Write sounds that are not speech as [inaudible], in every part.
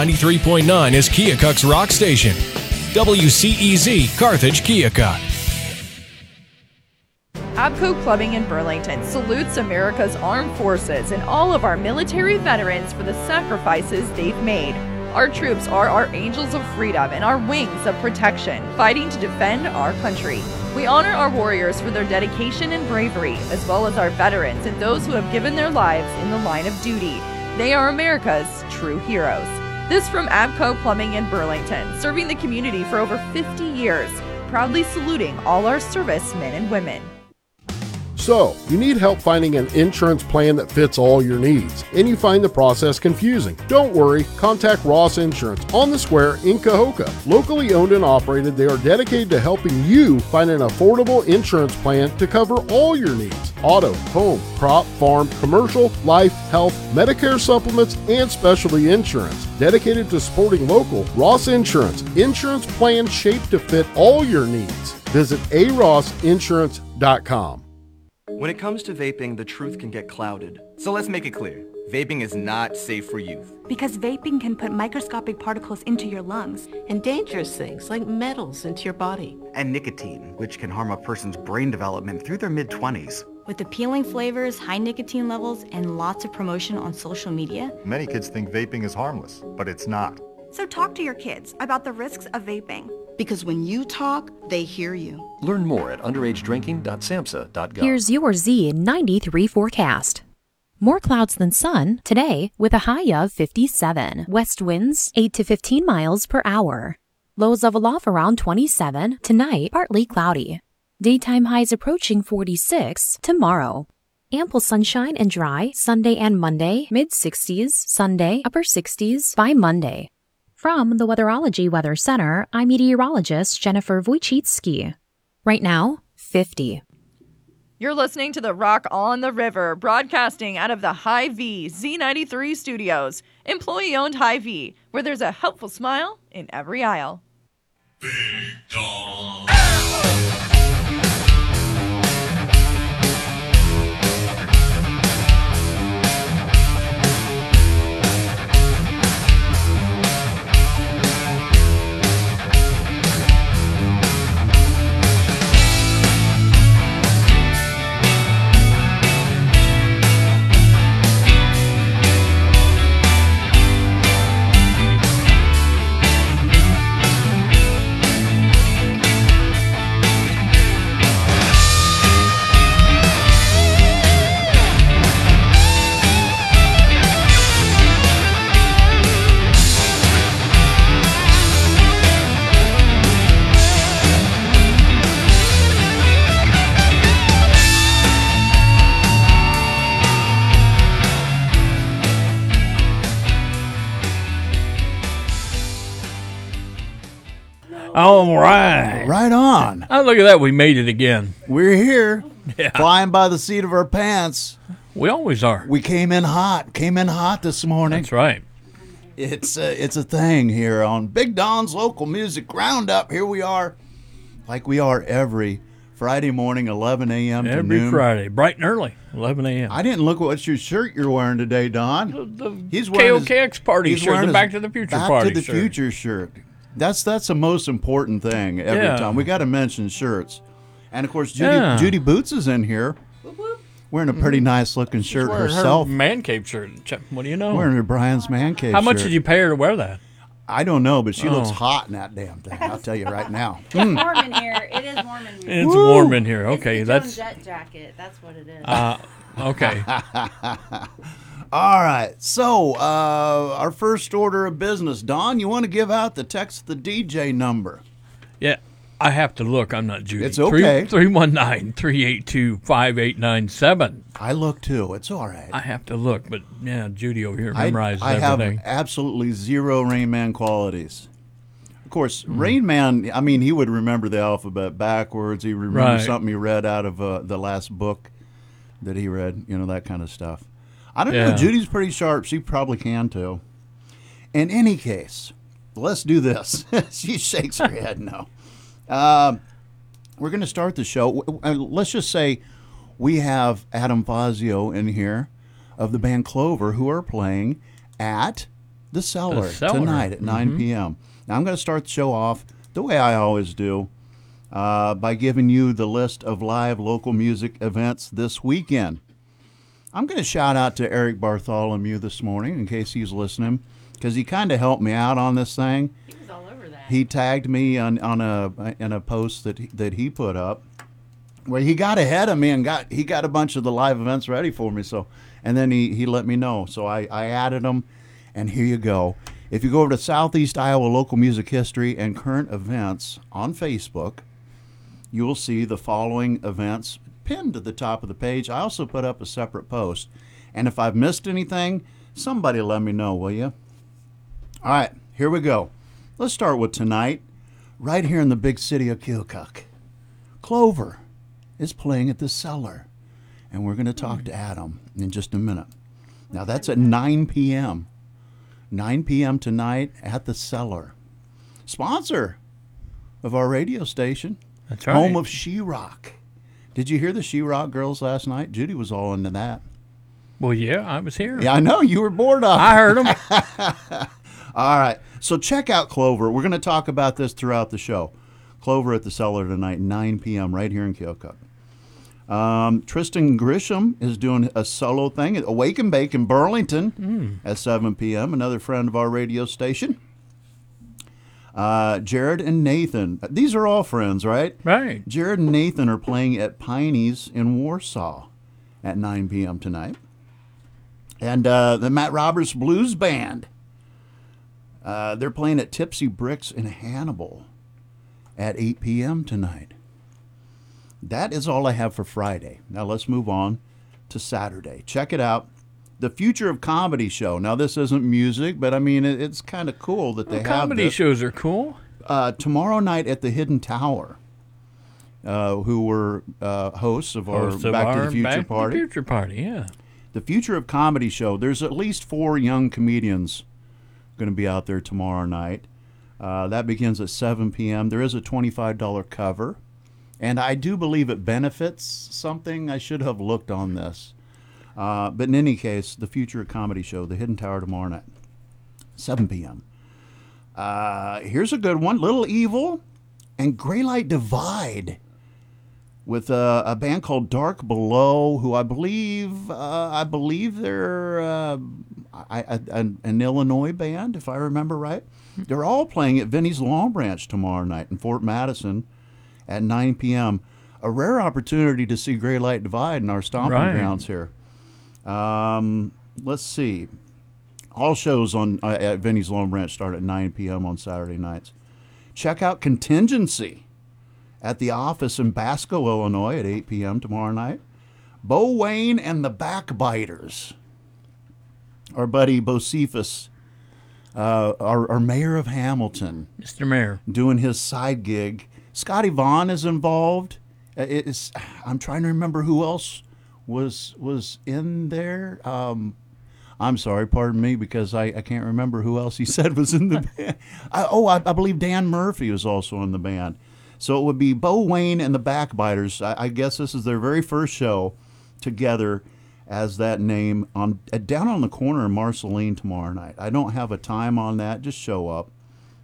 93.9 is Keokuk's rock station. WCEZ Carthage, Keokuk. Abco Plumbing in Burlington salutes America's armed forces and all of our military veterans for the sacrifices they've made. Our troops are our angels of freedom and our wings of protection, fighting to defend our country. We honor our warriors for their dedication and bravery, as well as our veterans and those who have given their lives in the line of duty. They are America's true heroes. This from Abco Plumbing in Burlington, serving the community for over 50 years, proudly saluting all our servicemen and women. So, you need help finding an insurance plan that fits all your needs, and you find the process confusing. Don't worry, contact Ross Insurance on the square in Kahoka. Locally owned and operated, they are dedicated to helping you find an affordable insurance plan to cover all your needs auto, home, crop, farm, commercial, life, health, Medicare supplements, and specialty insurance. Dedicated to supporting local, Ross Insurance, insurance plan shaped to fit all your needs. Visit arossinsurance.com. When it comes to vaping, the truth can get clouded. So let's make it clear. Vaping is not safe for youth. Because vaping can put microscopic particles into your lungs. And dangerous things like metals into your body. And nicotine, which can harm a person's brain development through their mid-20s. With appealing flavors, high nicotine levels, and lots of promotion on social media. Many kids think vaping is harmless, but it's not. So talk to your kids about the risks of vaping. Because when you talk, they hear you. Learn more at underagedrinking.samhsa.gov. Here's your Z93 forecast. More clouds than sun today with a high of 57. West winds 8 to 15 miles per hour. Lows level off around 27. Tonight, partly cloudy. Daytime highs approaching 46 tomorrow. Ample sunshine and dry Sunday and Monday, mid 60s, Sunday, upper 60s by Monday. From the Weatherology Weather Center, I'm meteorologist Jennifer Wojcicki. Right now, 50. You're listening to the Rock on the River, broadcasting out of the Hy-Vee Z93 studios, employee owned Hy-Vee, where there's a helpful smile in every aisle. Big dog. All right. Right on. Oh, look at that. We made it again. We're here. Yeah. Flying by the seat of our pants. We always are. We came in hot. Came in hot this morning. That's right. It's a, it's a thing here on Big Don's Local Music Roundup. Here we are, like we are every Friday morning, 11 a.m. to Every noon. Friday, bright and early, 11 a.m. I didn't look at what your shirt you're wearing today, Don. The He's wearing his- KOKX party he's shirt, wearing the his Back to the Future Back party to the shirt. Future shirt. That's that's the most important thing every Yeah. time. We got to mention shirts, and of course Judy Yeah. Judy Boots is in here, wearing a pretty nice looking shirt Wearing herself. Her man cave shirt. What do you know? Wearing her Brian's man cave. How much shirt. did you pay her to wear that? I don't know, but she looks Oh. hot in that damn thing. I'll tell you right [laughs] now. It's warm in here. It is warm in here. It's warm in here. It's Okay, the that's Joan Jett jacket. That's what it is. uh, okay. [laughs] All right. So, uh, our first order of business. Don, you want to give out the text the DJ number? Yeah, I have to look. I'm not Judy. It's okay. 319 382 5897. I look too. It's all right. I have to look, but yeah, Judy over here I, memorizes I have absolutely zero Rain Man qualities. Of course, Hmm. Rain Man, I mean, he would remember the alphabet backwards. He remember Right. something he read out of uh, the last book that he read, you know, that kind of stuff. I don't know. Judy's pretty sharp. She probably can too. In any case, let's do this. [laughs] she shakes her head no. Um, we're going to start the show. Uh, Let's just say we have Adam Fazio in here of the band Clover who are playing at The Cellar, The Cellar. tonight at 9 Mhm. p.m. Now, I'm going to start the show off the way I always do uh, by giving you the list of live local music events this weekend. I'm going to shout out to Eric Bartholomew this morning in case he's listening because he kind of helped me out on this thing. He was all over that. He tagged me on, on a in a post that he, that he put up where he got ahead of me and got he got a bunch of the live events ready for me. So and then he, he let me know. So I, I added them, and here you go. If you go over to Southeast Iowa Local Music History and Current Events on Facebook, you will see the following events pinned to the top of the page. I also put up a separate post. And if I've missed anything, somebody let me know, will you? All right, here we go. Let's start with tonight, right here in the big city of Keokuk. Clover is playing at the cellar, and we're going to talk to Adam in just a minute. Now, that's at 9 p.m. 9 p.m. tonight at the cellar. Sponsor of our radio station. That's right. Home of She Rock. Did you hear the She Rock girls last night? Judy was all into that. Well, yeah, I was here. Yeah, I know you were bored of. I heard them. [laughs] All right. So check out Clover. We're going to talk about this throughout the show. Clover at the Cellar tonight, 9 p.m. right here in Keokuk. Um, Tristan Grisham is doing a solo thing at Awake and Bake in Burlington Mm. at 7 p.m. Another friend of our radio station. Uh, Jared and Nathan. These are all friends, right? Right. Jared and Nathan are playing at Piney's in Warsaw at 9 p.m. tonight. And uh, the Matt Roberts Blues Band. Uh, they're playing at Tipsy Bricks in Hannibal at 8 p.m. tonight. That is all I have for Friday. Now let's move on to Saturday. Check it out. The Future of Comedy show. Now this isn't music, but I mean it, it's kind of cool that they Well, have comedy this. shows are cool. Uh, tomorrow night at the Hidden Tower, uh, who were uh, hosts of our Hosts of Back to the Future Back to the party. Future party, yeah. The Future of Comedy show. There's at least four young comedians going to be out there tomorrow night. Uh, that begins at 7 p.m. There is a $25 cover, and I do believe it benefits something. I should have looked on this. Uh, but in any case, the Future of Comedy show, The Hidden Tower tomorrow night, 7 p.m. Uh, here's a good one Little Evil and Graylight Divide with uh, a band called Dark Below, who I believe uh, I believe they're uh, I, I, an, an Illinois band, if I remember right. They're all playing at Vinnie's Long Branch tomorrow night in Fort Madison at 9 p.m. A rare opportunity to see Gray Light Divide in our stomping Right. grounds here. Um, let's see. All shows on uh, at Vinnie's Long Branch start at 9 p.m. on Saturday nights. Check out Contingency at the office in Basco, Illinois at 8 p.m. tomorrow night. Bo Wayne and the Backbiters. Our buddy Bocephus, uh, our, our mayor of Hamilton, Mr. Mayor. doing his side gig. Scotty Vaughn is involved. Uh, It's, I'm trying to remember who else was was in there. Um, I'm sorry, pardon me, because I, I can't remember who else he [laughs] said was in the [laughs] band. I, oh, I, I believe Dan Murphy was also in the band. So it would be Bo Wayne and the Backbiters. I, I guess this is their very first show together as that name on uh, down on the corner in Marceline tomorrow night. I don't have a time on that. Just show up.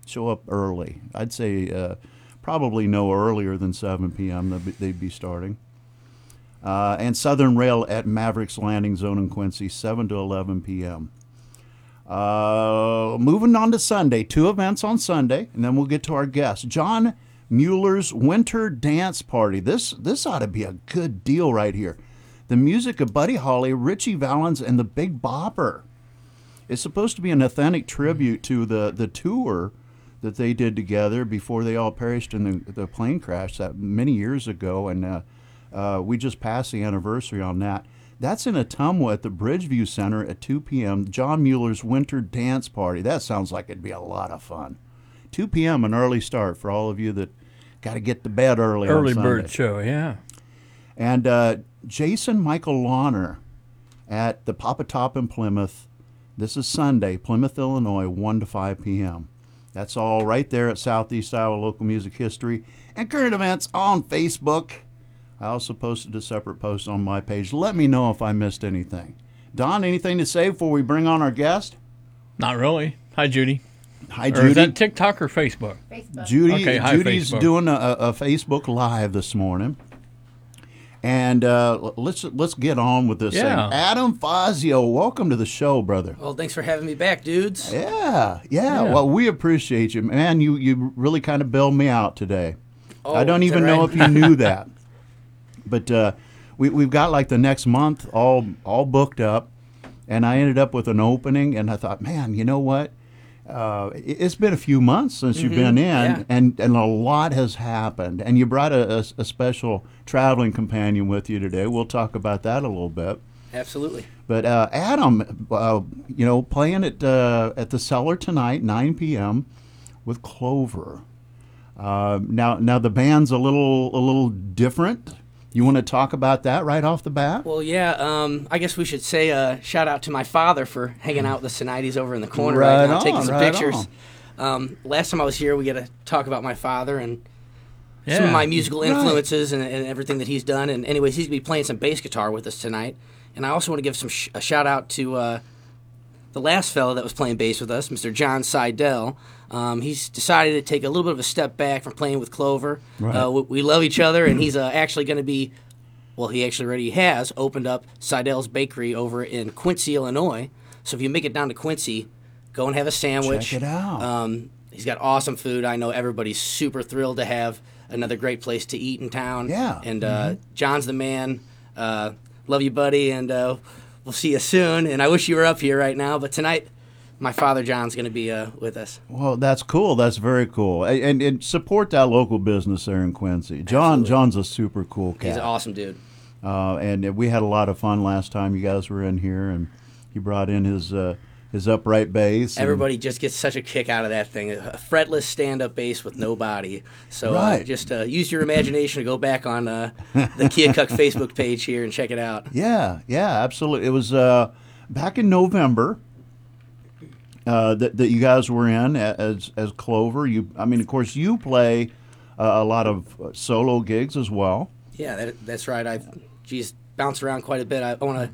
Show up early. I'd say uh, probably no earlier than 7 p.m. They'd be, they'd be starting. Uh, and Southern Rail at Mavericks Landing Zone in Quincy, 7 to 11 p.m. Uh, moving on to Sunday, two events on Sunday, and then we'll get to our guest, John Mueller's Winter Dance Party. This this ought to be a good deal right here. The music of Buddy Holly, Ritchie Valens, and the Big Bopper. It's supposed to be an authentic tribute to the the tour that they did together before they all perished in the, the plane crash that many years ago, and uh, uh, we just passed the anniversary on that. That's in Ottumwa at the Bridgeview Center at 2 p.m. John Mueller's Winter Dance Party. That sounds like it'd be a lot of fun. 2 p.m. an early start for all of you that got to get to bed early. on Early bird show, yeah. And uh, Jason Michael Lawner at the Papa Top in Plymouth. This is Sunday, Plymouth, Illinois, 1 to 5 p.m. That's all right there at Southeast Iowa Local Music History and current events on Facebook. I also posted a separate post on my page. Let me know if I missed anything. Don, anything to say before we bring on our guest? Not really. Hi, Judy. Hi, Or Judy. is that TikTok or Facebook? Facebook. Judy, Okay, hi, Judy's Facebook. doing a, a a Facebook Live this morning, and uh, let's let's get on with this Yeah. thing. Adam Fazio, welcome to the show, brother. Well, thanks for having me back, dudes. Yeah, yeah. Yeah. Well, we appreciate you, man. You you really kind of bailed me out today. Oh, I don't is that even know if you knew that, [laughs] but uh, we we've got like the next month all all booked up, and I ended up with an opening, and I thought, man, you know what? Uh, it- it's been a few months since you've Mhm, been in, yeah. and and a lot has happened. And you brought a, a, a special traveling companion with you today. We'll talk about that a little bit. Absolutely. But uh, Adam, uh, you know, playing at uh, at the Cellar tonight, 9 p.m. with Clover. Uh, now, now the band's a little a little different. You want to talk about that right off the bat? Well, yeah. Um, I guess we should say uh, shout out to my father for hanging out with the Sinites over in the corner Right right, now, on, taking some right pictures. Um, last time I was here, we got to talk about my father and some of my musical Right. influences and, and everything that he's done. And anyways, he's gonna be playing some bass guitar with us tonight. And I also want to give some sh- a shout out to uh, the last fellow that was playing bass with us, Mr. John Seidel. Um, he's decided to take a little bit of a step back from playing with Clover. Right. Uh, we, we love each other, and he's uh, actually going to be, well, he actually already has opened up Seidel's Bakery over in Quincy, Illinois. So if you make it down to Quincy, go and have a sandwich. Check it out. Um, he's got awesome food. I know everybody's super thrilled to have another great place to eat in town. Yeah. And uh, John's the man. Uh, love you, buddy, and uh, we'll see you soon. And I wish you were up here right now, but tonight, my father John's going to be uh, with us. Well, that's cool. That's very cool. And, and support that local business there in Quincy. John John's a super cool cat. He's an awesome dude. Uh, and we had a lot of fun last time you guys were in here, and he brought in his uh, his upright bass. Everybody just gets such a kick out of that thing. A fretless stand-up bass with no body. So uh, just uh, use your imagination to go back on uh, the [laughs] Keokuk Facebook page here and check it out. Yeah, yeah, absolutely. It was uh, back in November uh, that, that you guys were in as as Clover. You, I mean, of course, you play uh, a lot of uh, solo gigs as well. Yeah, that, that's right. I've geez bounced around quite a bit. I, I want to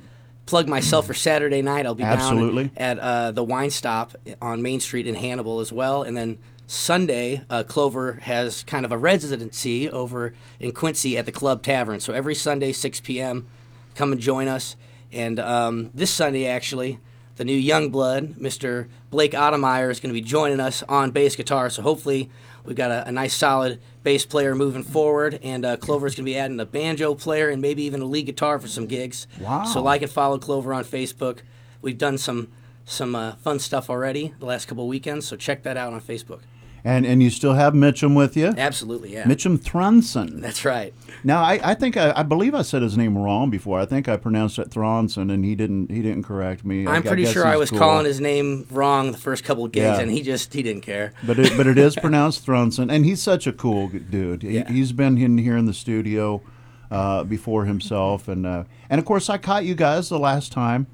plug myself for Saturday night. I'll be Absolutely. down at uh, the Wine Stop on Main Street in Hannibal as well, and then Sunday, uh, Clover has kind of a residency over in Quincy at the Club Tavern. So every Sunday, 6 p.m., come and join us. And um, this Sunday, actually, the new young blood, Mr. Blake Ottemeyer, is going to be joining us on bass guitar. So hopefully, we've got a, a nice, solid bass player moving forward. And uh, Clover's going to be adding a banjo player and maybe even a lead guitar for some gigs. Wow. So like and follow Clover on Facebook. We've done some some uh, fun stuff already the last couple weekends. So check that out on Facebook. And and you still have Mitchum with you? Absolutely, yeah. Mitchum Thrunson. That's right. Now I, I think I, I believe I said his name wrong before. I think I pronounced it Thronson, and he didn't he didn't correct me. I'm I pretty sure I was cool. calling his name wrong the first couple of gigs, Yeah. and he just he didn't care. But it, but it is [laughs] pronounced Thronson, and he's such a cool dude. He, Yeah. He's been in here in the studio uh, before himself, and uh, and of course I caught you guys the last time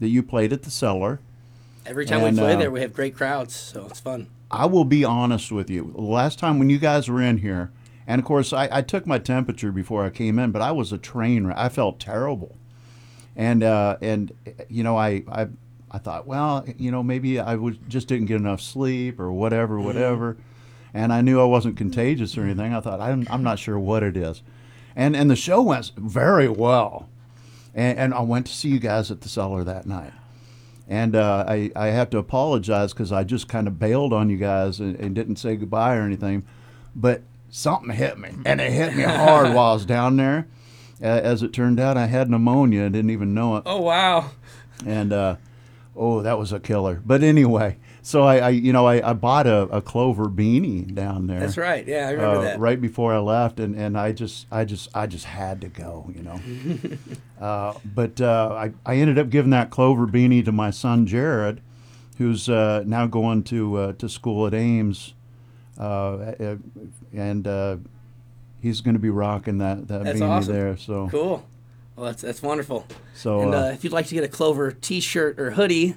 that you played at the Cellar. Every time And, we play uh, there, we have great crowds, so it's fun. I will be honest with you. Last time when you guys were in here, and of course I, I took my temperature before I came in, but I was a train wreck. I felt terrible, and uh, and you know I, I I thought, well, you know maybe I was just didn't get enough sleep or whatever, Mm-hmm. whatever, and I knew I wasn't contagious or anything. I thought I'm I'm not sure what it is, and and the show went very well, and, and I went to see you guys at the cellar that night. And uh, I, I have to apologize because I just kind of bailed on you guys and, and didn't say goodbye or anything. But something hit me, and it hit me [laughs] hard while I was down there. Uh, as it turned out, I had pneumonia and didn't even know it. Oh wow! And uh, oh, that was a killer. But anyway, so I, I you know, I, I bought a, a Clover beanie down there. That's right. Yeah, I remember uh, that. Right before I left, and, and I just I just I just had to go, you know. [laughs] uh, but uh, I I ended up giving that Clover beanie to my son Jared, who's uh, now going to uh, to school at Ames, and uh, he's going to be rocking that that That's beanie awesome. there. So Cool. Well, that's that's wonderful. So, and uh, uh, if you'd like to get a Clover T-shirt or hoodie,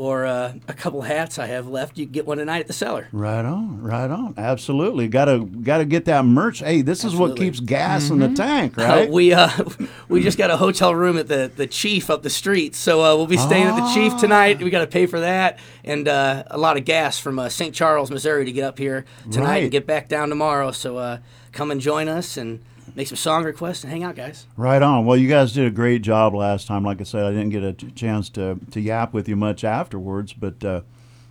or uh, a couple hats I have left, you can get one tonight at the cellar. Right on, right on. Absolutely. Got to got to get that merch. Hey, this is what keeps gas in the tank, Uh, right? we uh, [laughs] we just got a hotel room at the, the Chief up the street, so uh, we'll be staying at the Chief tonight. We got to pay for that, and uh, a lot of gas from uh, St. Charles, Missouri, to get up here tonight Right. and get back down tomorrow. So uh, come and join us and make some song requests and hang out, guys. Right on. Well, you guys did a great job last time. Like I said, I didn't get a chance to, to yap with you much afterwards, but uh,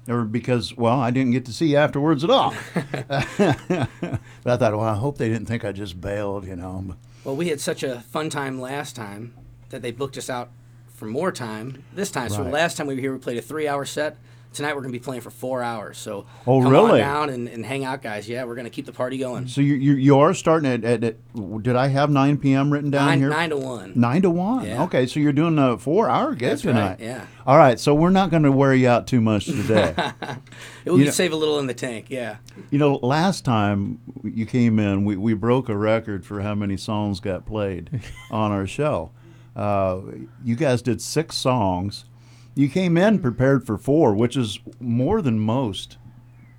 or because well, I didn't get to see you afterwards at all. [laughs] but I thought, well, I hope they didn't think I just bailed, you know. Well, we had such a fun time last time that they booked us out for more time this time. So last time we were here, we played a three-hour set. Tonight we're going to be playing for four hours. So Oh, come really? on down and, and hang out, guys. Yeah, we're going to keep the party going. So you, you you are starting at, at, at did I have 9 p.m. written down Nine- here? nine to one. 9 to 1. Yeah. Okay, so you're doing a 4-hour gig That's right, tonight. yeah. All right, so we're not going to wear you out too much today. [laughs] Can know- save a little in the tank. Yeah. You know, last time you came in, we, we broke a record for how many songs got played [laughs] on our show. Uh, you guys did six songs. You came in prepared for four, which is more than most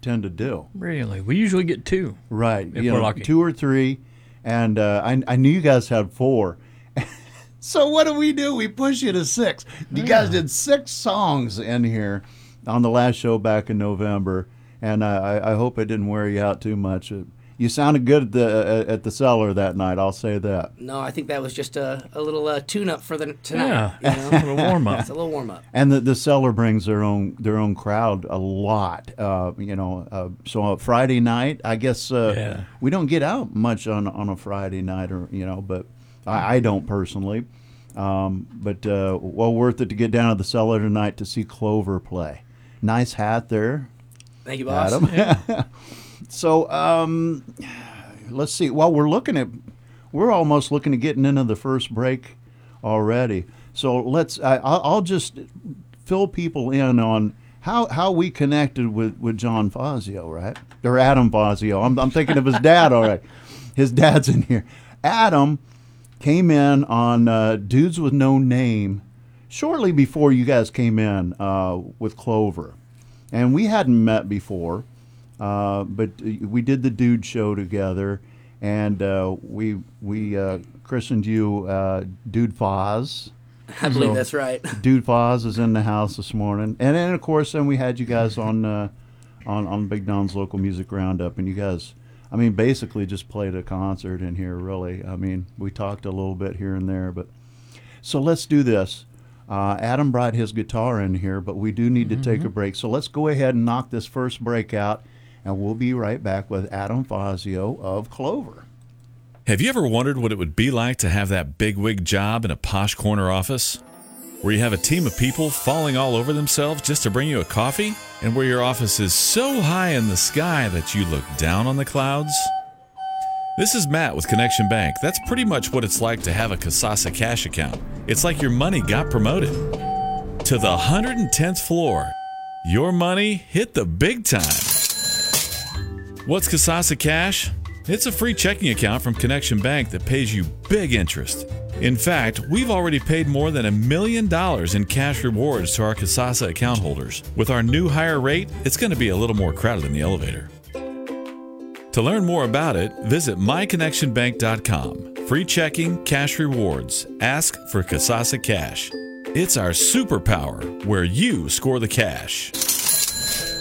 tend to do. Really? We usually get two. Right. If you know, lucky. two or three. And uh, I, I knew you guys had four. [laughs] so what do we do? We push you to six. You guys did six songs in here on the last show back in November. And I, I- I hope it didn't wear you out too much. Uh, You sounded good at the at the cellar that night. I'll say that. No, I think that was just a, a little uh, tune-up for the tonight. Yeah, you know? [laughs] a little warm-up. It's a little warm-up. And the, the cellar brings their own their own crowd a lot. Uh, you know, uh, so on Friday night, I guess uh, Yeah. we don't get out much on on a Friday night, or you know, but I, I don't personally. Um, but uh, well worth it to get down to the cellar tonight to see Clover play. Nice hat there. Thank you, boss. Adam. [laughs] so um, let's see. Well, we're looking at we're almost looking at getting into the first break already. So let's. I, I'll, just fill people in on how how we connected with with John Fazio, right? Or Adam Fazio. I'm I'm thinking of his dad. All right, his dad's in here. Adam came in on uh, Dudes with No Name shortly before you guys came in uh, with Clover, and we hadn't met before, uh, but we did the Dude Show together, and uh, we we uh, christened you uh, Dude Foz. I believe that's right. [laughs] Dude Foz is in the house this morning, and then of course, then we had you guys on uh, on on Big Don's local music roundup, and you guys, I mean, basically just played a concert in here. Really, I mean, we talked a little bit here and there, but so let's do this. Uh, Adam brought his guitar in here, but we do need to take a break. So let's go ahead and knock this first break out, and we'll be right back with Adam Fazio of Clover. Have you ever wondered what it would be like to have that bigwig job in a posh corner office? Where you have a team of people falling all over themselves just to bring you a coffee? And where your office is so high in the sky that you look down on the clouds? This is Matt with Connection Bank. That's pretty much what it's like to have a Kasasa cash account. It's like your money got promoted to the 110th floor. Your money hit the big time. What's Kasasa Cash? It's a free checking account from Connection Bank that pays you big interest. In fact, we've already paid more than a million dollars in cash rewards to our Kasasa account holders. With our new higher rate, it's going to be a little more crowded in the elevator. To learn more about it, visit myconnectionbank.com. Free checking, cash rewards. Ask for Kasasa Cash. It's our superpower where you score the cash.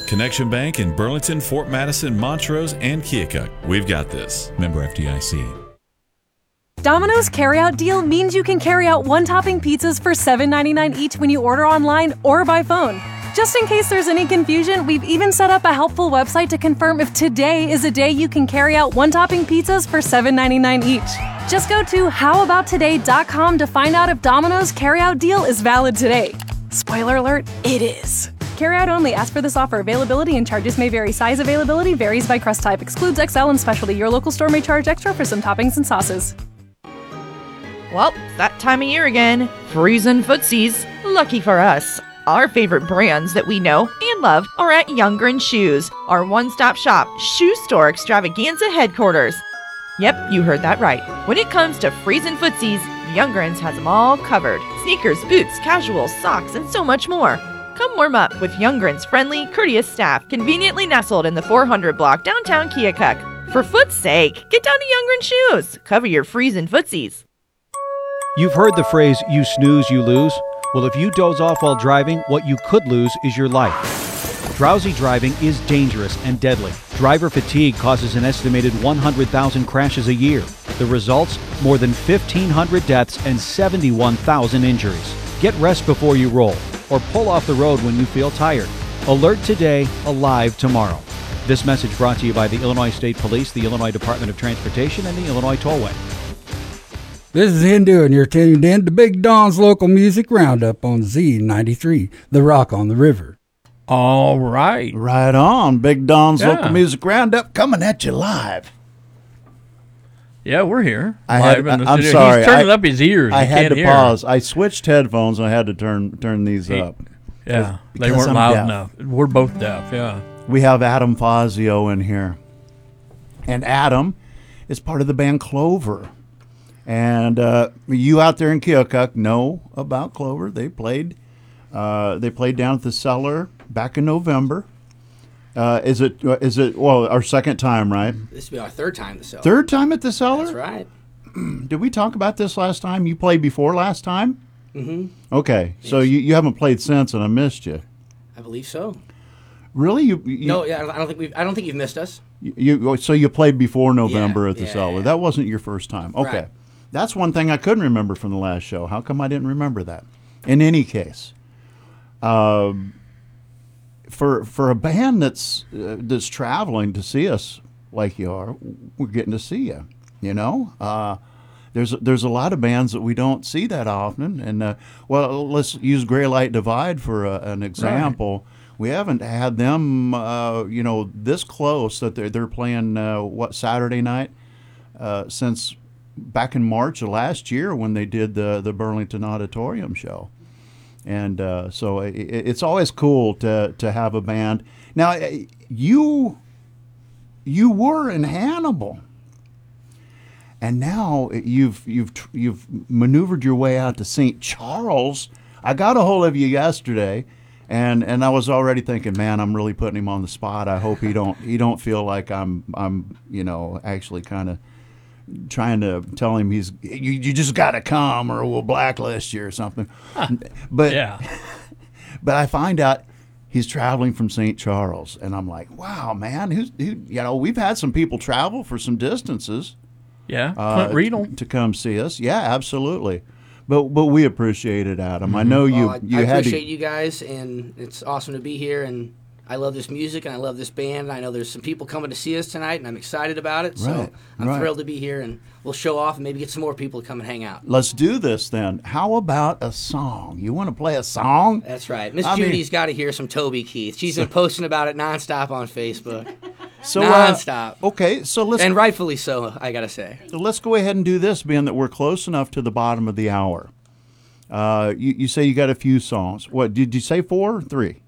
Connection Bank in Burlington, Fort Madison, Montrose, and Keokuk. We've got this. Member FDIC. Domino's carryout deal means you can carry out one topping pizzas for $7.99 each when you order online or by phone. Just in case there's any confusion, we've even set up a helpful website to confirm if today is a day you can carry out one topping pizzas for $7.99 each. Just go to howabouttoday.com to find out if Domino's carryout deal is valid today. Spoiler alert, it is. Carryout only. Ask for this offer. Availability and charges may vary. Size availability varies by crust type. Excludes XL and specialty. Your local store may charge extra for some toppings and sauces. Well, that time of year again. Freezing footsies. Lucky for us. Our favorite brands that we know and love are at Youngren Shoes, our one stop shop shoe store extravaganza headquarters. Yep, you heard that right. When it comes to freezing footsies, Youngren's has them all covered sneakers, boots, casuals, socks, and so much more. Come warm up with Youngren's friendly, courteous staff, conveniently nestled in the 400 block downtown Keokuk. For foot's sake, get down to Youngren Shoes. Cover your freezing footsies. You've heard the phrase, you snooze, you lose. Well, if you doze off while driving, what you could lose is your life. Drowsy driving is dangerous and deadly. Driver fatigue causes an estimated 100,000 crashes a year. The results? More than 1,500 deaths and 71,000 injuries. Get rest before you roll, or pull off the road when you feel tired. Alert today, alive tomorrow. This message brought to you by the Illinois State Police, the Illinois Department of Transportation, and the Illinois Tollway. This is Hindu, and you're tuned in to Big Don's Local Music Roundup on Z93, The Rock on the River. All right. Right on. Big Don's Yeah. Local Music Roundup coming at you live. Yeah, we're here. I live had, in the I'm studio. sorry. He's turning I- up his ears. I He had to hear. pause. I switched headphones and I had to turn turn these He- up. Yeah, they weren't I'm loud deaf. enough. We're both deaf. Yeah. We have Adam Fazio in here. And Adam is part of the band Clover. And uh, you out there in Keokuk know about Clover. They played uh, they played down at the cellar back in November. Uh, is it is it well our second time, right? This will be our third time to sell. Third time at the cellar? That's right. [clears throat] Did we talk about this last time? You played before last time? Mm-hmm. Okay. So you, you haven't played since and I missed you. I believe so. Really? You, you no, yeah, I don't- think we've. I don't think you've missed us. You, you so you played before November at the yeah, cellar. yeah. That wasn't your first time. Okay. Right. That's one thing I couldn't remember from the last show. How come I didn't remember that? In any case, um, for for a band that's uh, that's traveling to see us like you are, we're getting to see you. You know, uh, there's there's a lot of bands that we don't see that often. And uh, well, let's use Gray Light Divide for uh, an example. We haven't had them, uh, you know, this close that they're they're playing uh, what Saturday night uh, since back in March of last year when they did the the Burlington Auditorium show. And uh, so it, it's always cool to to have a band. Now eh, you you were in Hannibal, and now you've you've you've maneuvered your way out to St. Charles. I got a hold of you yesterday, and and I was already thinking, man, I'm really putting him on the spot. I hope he don't he don't feel like I'm I'm you know actually kind of trying to tell him he's you, you just got to come or we'll blacklist you or something. But Yeah. [laughs] but I find out he's traveling from St. Charles, and I'm like, wow, man, who's who? You know, we've had some people travel for some distances. Yeah. uh, Riedel. to come see us. Yeah, absolutely. But but we appreciate it, Adam. I know you Well, I, you I had appreciate to. you guys, and it's awesome to be here. And I love this music, and I love this band. I know there's some people coming to see us tonight, and I'm excited about it. So Right, I'm right. thrilled to be here, and we'll show off and maybe get some more people to come and hang out. Let's do this then. How about a song? You want to play a song? That's right. Miss Judy's got to hear some Toby Keith. She's been posting about it nonstop on Facebook. [laughs] So uh, nonstop. okay, so let's and rightfully so, I gotta say. So let's go ahead and do this, being that we're close enough to the bottom of the hour. Uh, you, you say you got a few songs. What did you say? Four or three?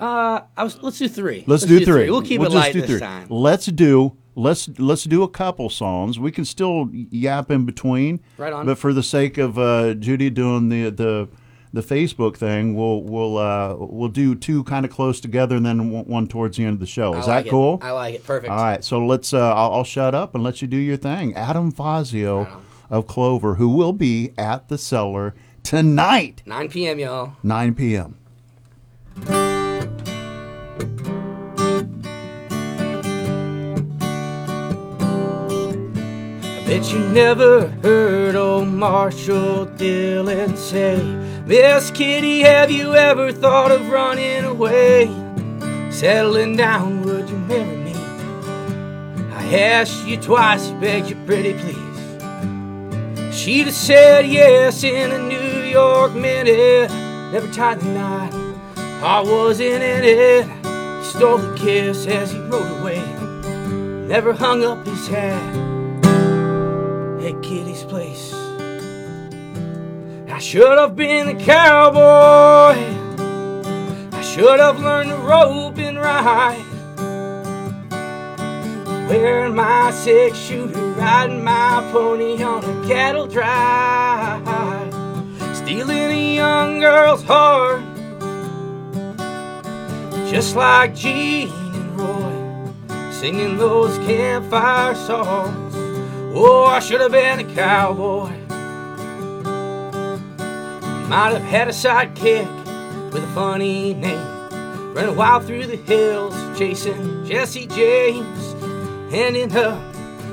Uh, I was. Let's do three. Let's, do, three. We'll keep We'll it light this time. Let's do let's let's do a couple songs. We can still yap in between. Right on. But for the sake of uh, Judy doing the the the Facebook thing, we'll we'll uh, we'll do two kind of close together, and then one- towards the end of the show. Is like that it. cool? I like it. Perfect. All right. So let's. Uh, I'll, I'll shut up and let you do your thing. Adam Fazio of Clover, who will be at the cellar tonight, 9 p.m. y'all. 9 p.m. Bet you never heard old Marshall Dillon say, Miss Kitty, have you ever thought of running away? Settling down, would you marry me? I asked you twice, begged you pretty please. She'd have said yes in a New York minute. Never tied the knot, I wasn't in it. He stole the kiss as he rode away. Never hung up his hat at Kitty's place. I should have been a cowboy. I should have learned to rope and ride. Wearing my six shooter, riding my pony on a cattle drive. Stealing a young girl's heart just like Gene and Roy, singing those campfire songs. Oh, I should have been a cowboy. Might have had a sidekick with a funny name, running wild through the hills, chasing Jesse James, ending up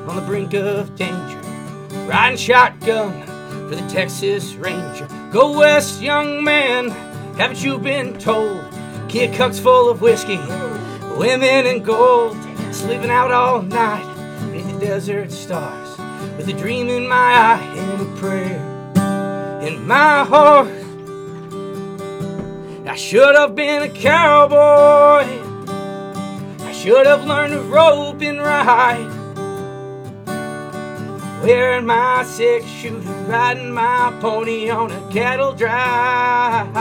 on the brink of danger, riding shotgun for the Texas Ranger. Go west, young man, haven't you been told? Kid cucks full of whiskey, women and gold, sleeping out all night beneath the desert stars, with a dream in my eye and a prayer in my heart. I should have been a cowboy. I should have learned to rope and ride. Wearing my six shooter, riding my pony on a cattle drive,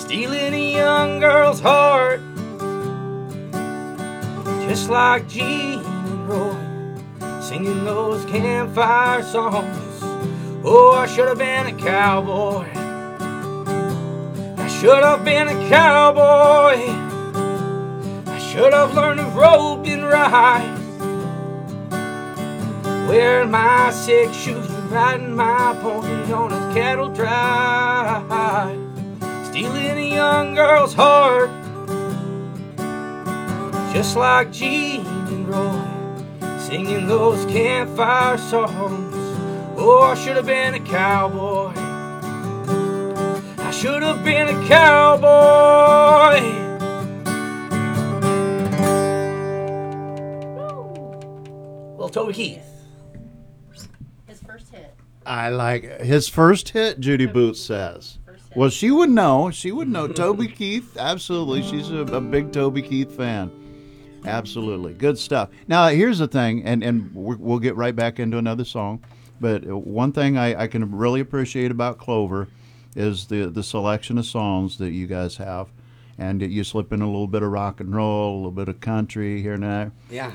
stealing a young girl's heart, just like Gene and Roy, singing those campfire songs. Oh, I should have been a cowboy. I should have been a cowboy. I should have learned to rope and ride. Wearing my six shoes and riding my pony on a cattle drive. Stealing a young girl's heart. Just like Gene and Roy. Singing those campfire songs. Oh, I should have been a cowboy. I should have been a cowboy. Little Toby Keith. His first hit. I like it. his first hit. Judy Boots says. Well, she would know. She would know. Toby Keith, absolutely. She's a, a big Toby Keith fan. Absolutely, good stuff. Now, here's the thing, and and we're, we'll get right back into another song. But one thing I, I can really appreciate about Clover is the the selection of songs that you guys have, and you slip in a little bit of rock and roll, a little bit of country here and there. Yeah.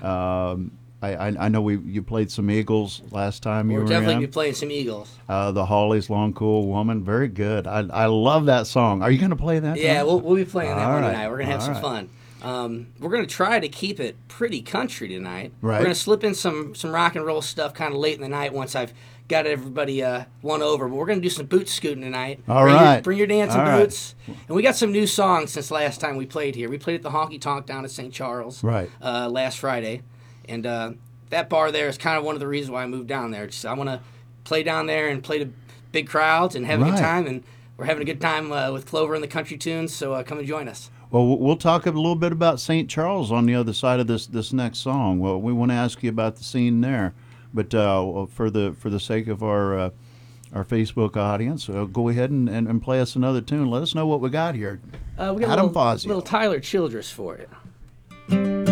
Um, I, I, know we you played some Eagles last time you We'll were definitely in. be playing some Eagles. Uh, the Hollies, Long Cool Woman, very good. I, I love that song. Are you going to play that? Yeah, we'll, we'll be playing that All one right, tonight. We're gonna have all some right. fun. Um, we're gonna try to keep it pretty country tonight. Right. We're gonna slip in some some rock and roll stuff kind of late in the night once I've got everybody uh, won over. But we're gonna do some boot scooting tonight. All bring right. Your, bring your dancing All right. boots. And we got some new songs since last time we played here. We played at the Honky Tonk down at St. Charles. Right. Uh, last Friday, and uh, that bar there is kind of one of the reasons why I moved down there. Just I want to play down there and play to big crowds and have a Right. good time and. We're having a good time uh, with Clover and the country tunes, so uh, come and join us. Well, we'll- talk a little bit about St. Charles on the other side of this this next song. Well, we want to ask you about the scene there, but uh, for the for the sake of our uh, our Facebook audience, uh, go ahead and, and, and play us another tune. Let us know what we got here. Uh, we got Adam little, Fazio. little Tyler Childers for it.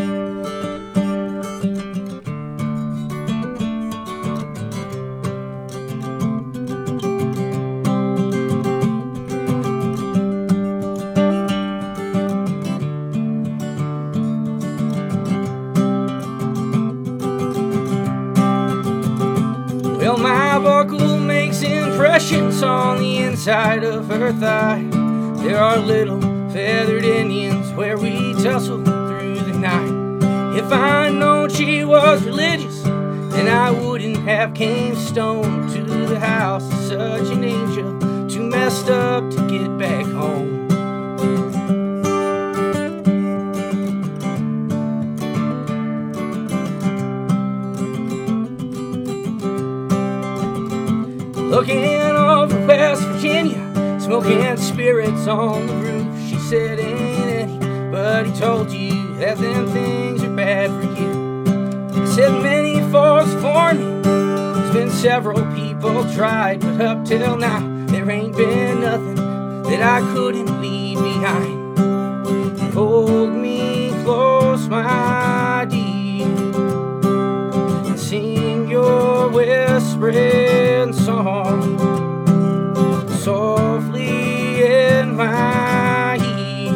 On the inside of her thigh. There are little feathered Indians where we tussle through the night. If I'd known she was religious, then I wouldn't have came stone to the house. of Such an angel, too messed up to get back Looking over West Virginia, smoking spirits on the roof. She said, Ain't anybody told you that them things are bad for you? I said, Many folks for me. There's been several people tried, but up till now, there ain't been nothing that I couldn't leave behind. Hold me close, my sing your whispering song softly in my ear.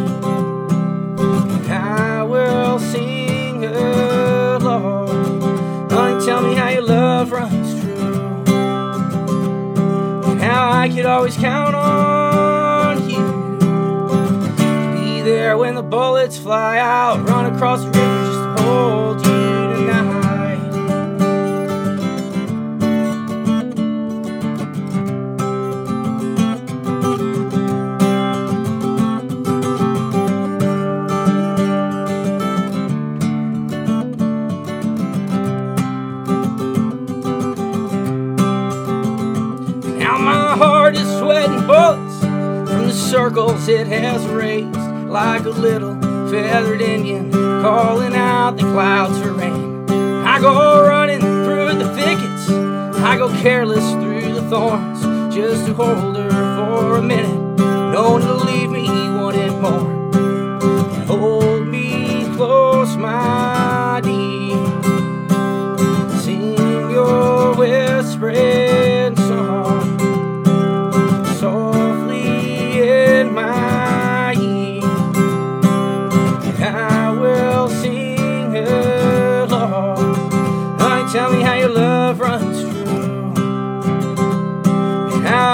I will sing along. Honey, tell me how your love runs true, and how I could always count on you be there when the bullets fly out, run across the river just to hold you circles it has raised, like a little feathered Indian calling out the clouds for rain. I go running through the thickets, I go careless through the thorns, just to hold her for a minute, knowing to leave me wanted more.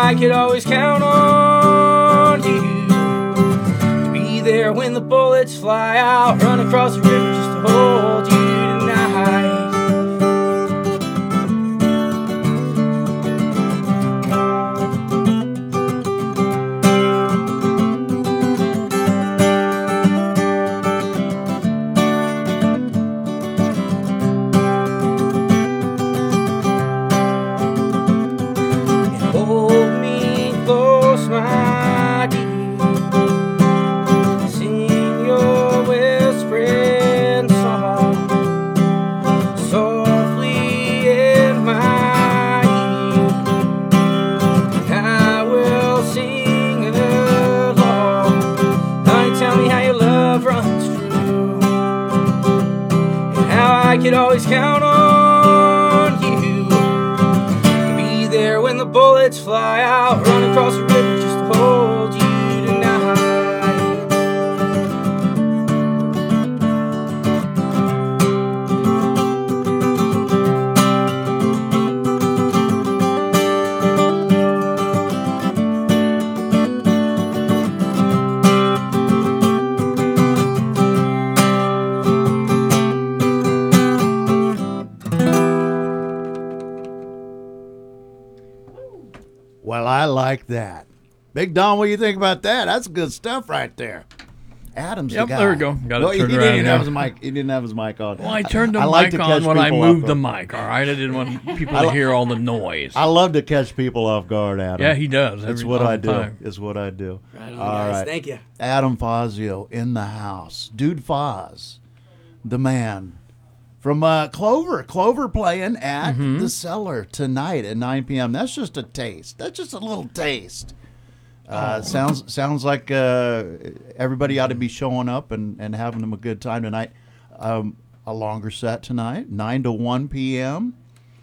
I could always count on you to be there when the bullets fly out. Run across the river Big Don, what do you think about that? That's good stuff right there. Adam's Yep, the guy. there we go. Got it well, he turned didn't around even now. have his mic. He didn't have his mic on. Well, I turned the I like mic to on when I moved the mic. All right, I didn't want [laughs] people to hear all the noise. I love to catch people off guard, Adam. Yeah, he does That's what I do. time. It's what I do. Right on, All guys. right. Thank you. Adam Fazio in the house. Dude Foz, the man. From uh, Clover. Clover playing at Mm-hmm. the cellar tonight at 9 p.m. That's just a taste. That's just a little taste. Uh. Sounds sounds like uh, everybody ought to be showing up and, and having them a good time tonight. Um, a longer set tonight, 9 to 1 p.m.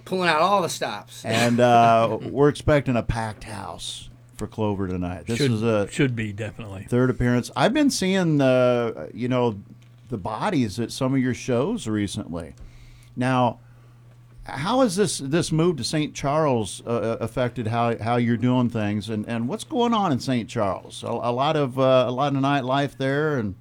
Pulling out all the stops. And uh, [laughs] we're expecting a packed house for Clover tonight. This should, is a should be definitely. third appearance. I've been seeing the you know the bodies at some of your shows recently. Now, how has this this move to St. Charles uh, affected how how you're doing things, and, and what's going on in St. Charles? A, a lot of uh, a lot of nightlife there, and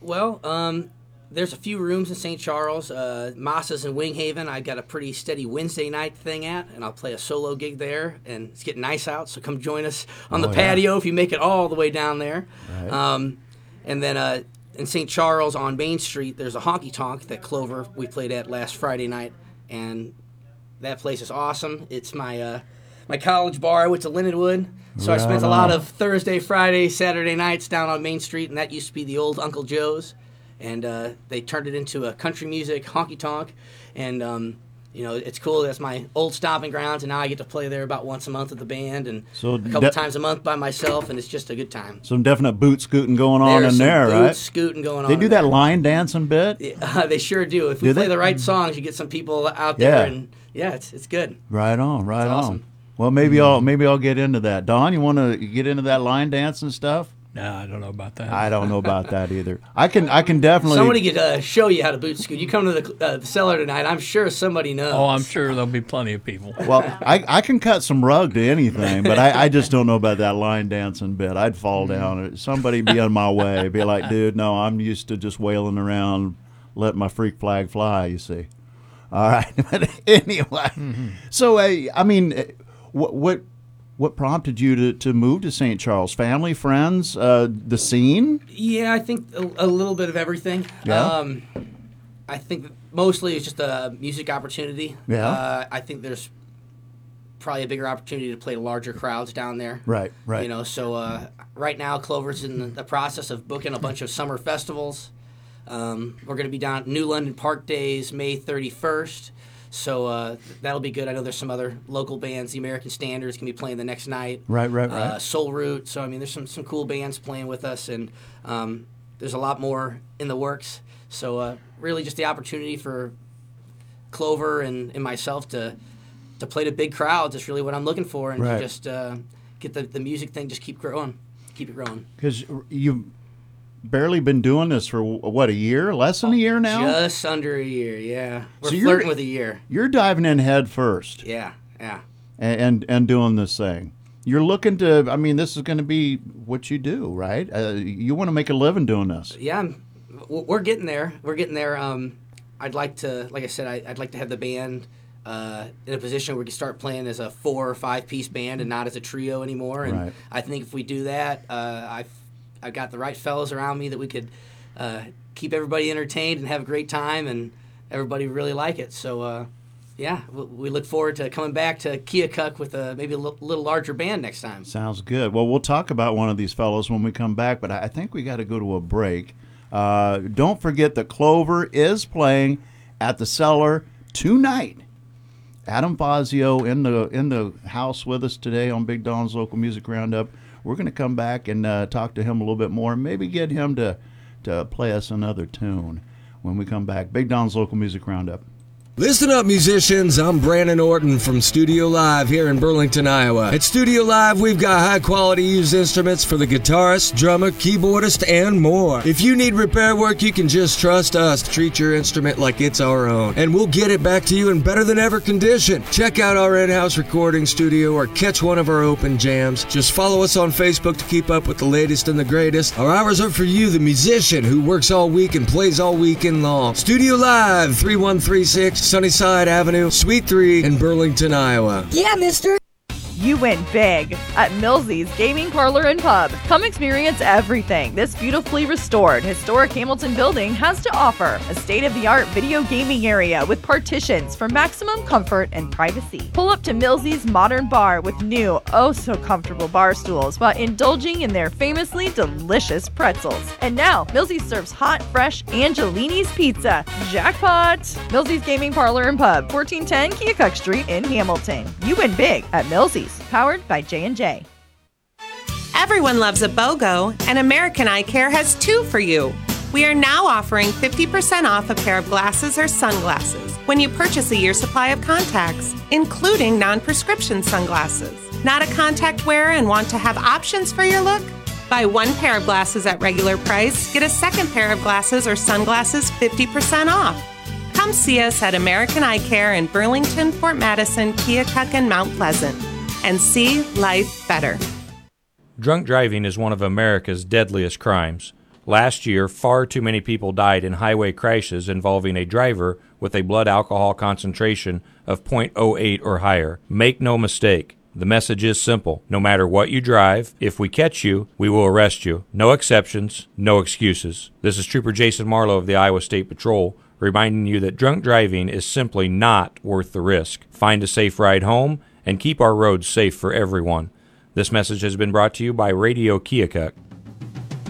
Well, um, there's a few rooms in St. Charles. Uh, Moss's in Winghaven. I got a pretty steady Wednesday night thing at, and I'll play a solo gig there. And it's getting nice out, so come join us on Oh, the yeah. patio if you make it all the way down there. Right. Um, and then uh, in St. Charles on Main Street, there's a honky tonk that Clover we played at last Friday night, and that place is awesome. It's my uh, my college bar. I went to Lindenwood, so I Right spent a lot on. of Thursday, Friday, Saturday nights down on Main Street, and that used to be the old Uncle Joe's, and uh, they turned it into a country music honky tonk, and um, you know it's cool. That's my old stomping grounds, and now I get to play there about once a month with the band, and So a couple de- times a month by myself, and it's just a good time. some definite boot scooting going on There's in some there, boot right? scooting going They on do in that there. line dancing bit, Uh, [laughs] they sure do. If we Do play they? the right songs, you get some people out Yeah. there, and yeah, it's it's good. right on, right It's on. Well, maybe I'll maybe I'll get into that. Don, you want to get into that line dance and stuff? No, I don't know about that. I don't know about [laughs] that either. I can I can definitely Somebody could uh, show you how to boot scoot. You come to the, uh, the cellar tonight. I'm sure somebody knows. Oh, I'm sure there'll be plenty of people. [laughs] Well, I, I can cut some rug to anything, but I, I just don't know about that line dancing bit. I'd fall down. Somebody be on my way. Be like, dude, no, I'm used to just wailing around, let my freak flag fly. You see. All right, [laughs] but anyway, so uh, I mean, uh, what what what prompted you to, to move to St. Charles? Family, friends, uh, the scene? Yeah, I think a, a little bit of everything. Yeah? Um, I think mostly it's just a music opportunity. Yeah. Uh, I think there's probably a bigger opportunity to play larger crowds down there. Right, right. You know, so uh, right now Clover's in the process of booking a bunch of summer festivals. Um, we're going to be down at New London Park Days May 31st. So uh, that'll be good. I know there's some other local bands. The American Standards can be playing the next night. Right, right, Uh, right. Soul Root. So I mean, there's some some cool bands playing with us, and um, there's a lot more in the works. So uh, really, just the opportunity for Clover and, and myself to to play to big crowds is really what I'm looking for, and Right. to just uh, get the, the music thing just keep growing, keep it growing. Because you've barely been doing this for what a year, less than a year now. Just under a year, yeah. We're So you're- flirting with a year. You're diving in head first. Yeah, yeah. and and, and doing this thing. You're looking to. I mean, this is going to be what you do, right? Uh, you want to make a living doing this. Yeah, I'm, we're getting there. We're getting there. Um, I'd like to, like I said, I, I'd like to have the band uh, in a position where we can start playing as a four or five piece band and not as a trio anymore. And Right. I think if we do that, uh, I've I've got the right fellows around me that we could uh, keep everybody entertained and have a great time, and everybody really like it. So. Uh, yeah, we, look forward to coming back to Keokuk with a maybe a little larger band next time. Sounds good. Well, we'll talk about one of these fellows when we come back, but I I think we got to go to a break. Uh, don't forget that Clover is playing at the Cellar tonight. Adam Fazio in the in the house with us today on Big Don's local music roundup. We're going to come back and uh, talk to him a little bit more, and maybe get him to to play us another tune when we come back. Big Don's local music roundup. Listen up, musicians. I'm Brandon Orton from Studio Live here in Burlington, Iowa. At Studio Live, we've got high quality used instruments for the guitarist, drummer, keyboardist, and more. If you need repair work, you can just trust us to treat your instrument like it's our own, and we'll get it back to you in better than ever condition. Check out our in house recording studio or catch one of our open jams. Just follow us on Facebook to keep up with the latest and the greatest. Our hours are for you, the musician who works all week and plays all weekend long. Studio Live, 3136 Sunnyside Avenue, Suite 3 in Burlington, Iowa. Yeah, mister. You win big at Millsy's Gaming Parlor and Pub. Come experience everything this beautifully restored historic Hamilton building has to offer. A state of the art video gaming area with partitions for maximum comfort and privacy. Pull up to Millsy's modern bar with new, oh so comfortable bar stools while indulging in their famously delicious pretzels. And now, Millsy's serves hot, fresh Angelini's Pizza. Jackpot! Millsy's Gaming Parlor and Pub, 1410 Keokuk Street in Hamilton. You win big at Millsy's, powered by J&J. Everyone loves a BOGO, and American Eye Care has two for you. We are now offering 50% off a pair of glasses or sunglasses when you purchase a year supply of contacts, including non prescription sunglasses. Not a contact wearer and want to have options for your look? Buy one pair of glasses at regular price, get a second pair of glasses or sunglasses 50% off. Come see us at American Eye Care in Burlington, Fort Madison, Keokuk, and Mount Pleasant, and see life better. Drunk driving is one of America's deadliest crimes. Last year, far too many people died in highway crashes involving a driver with a blood alcohol concentration of 0.08 or higher. Make no mistake, the message is simple. No matter what you drive, if we catch you, we will arrest you. No exceptions, no excuses. This is Trooper Jason Marlowe of the Iowa State Patrol reminding you that drunk driving is simply not worth the risk. Find a safe ride home and keep our roads safe for everyone. This message has been brought to you by Radio Keokuk.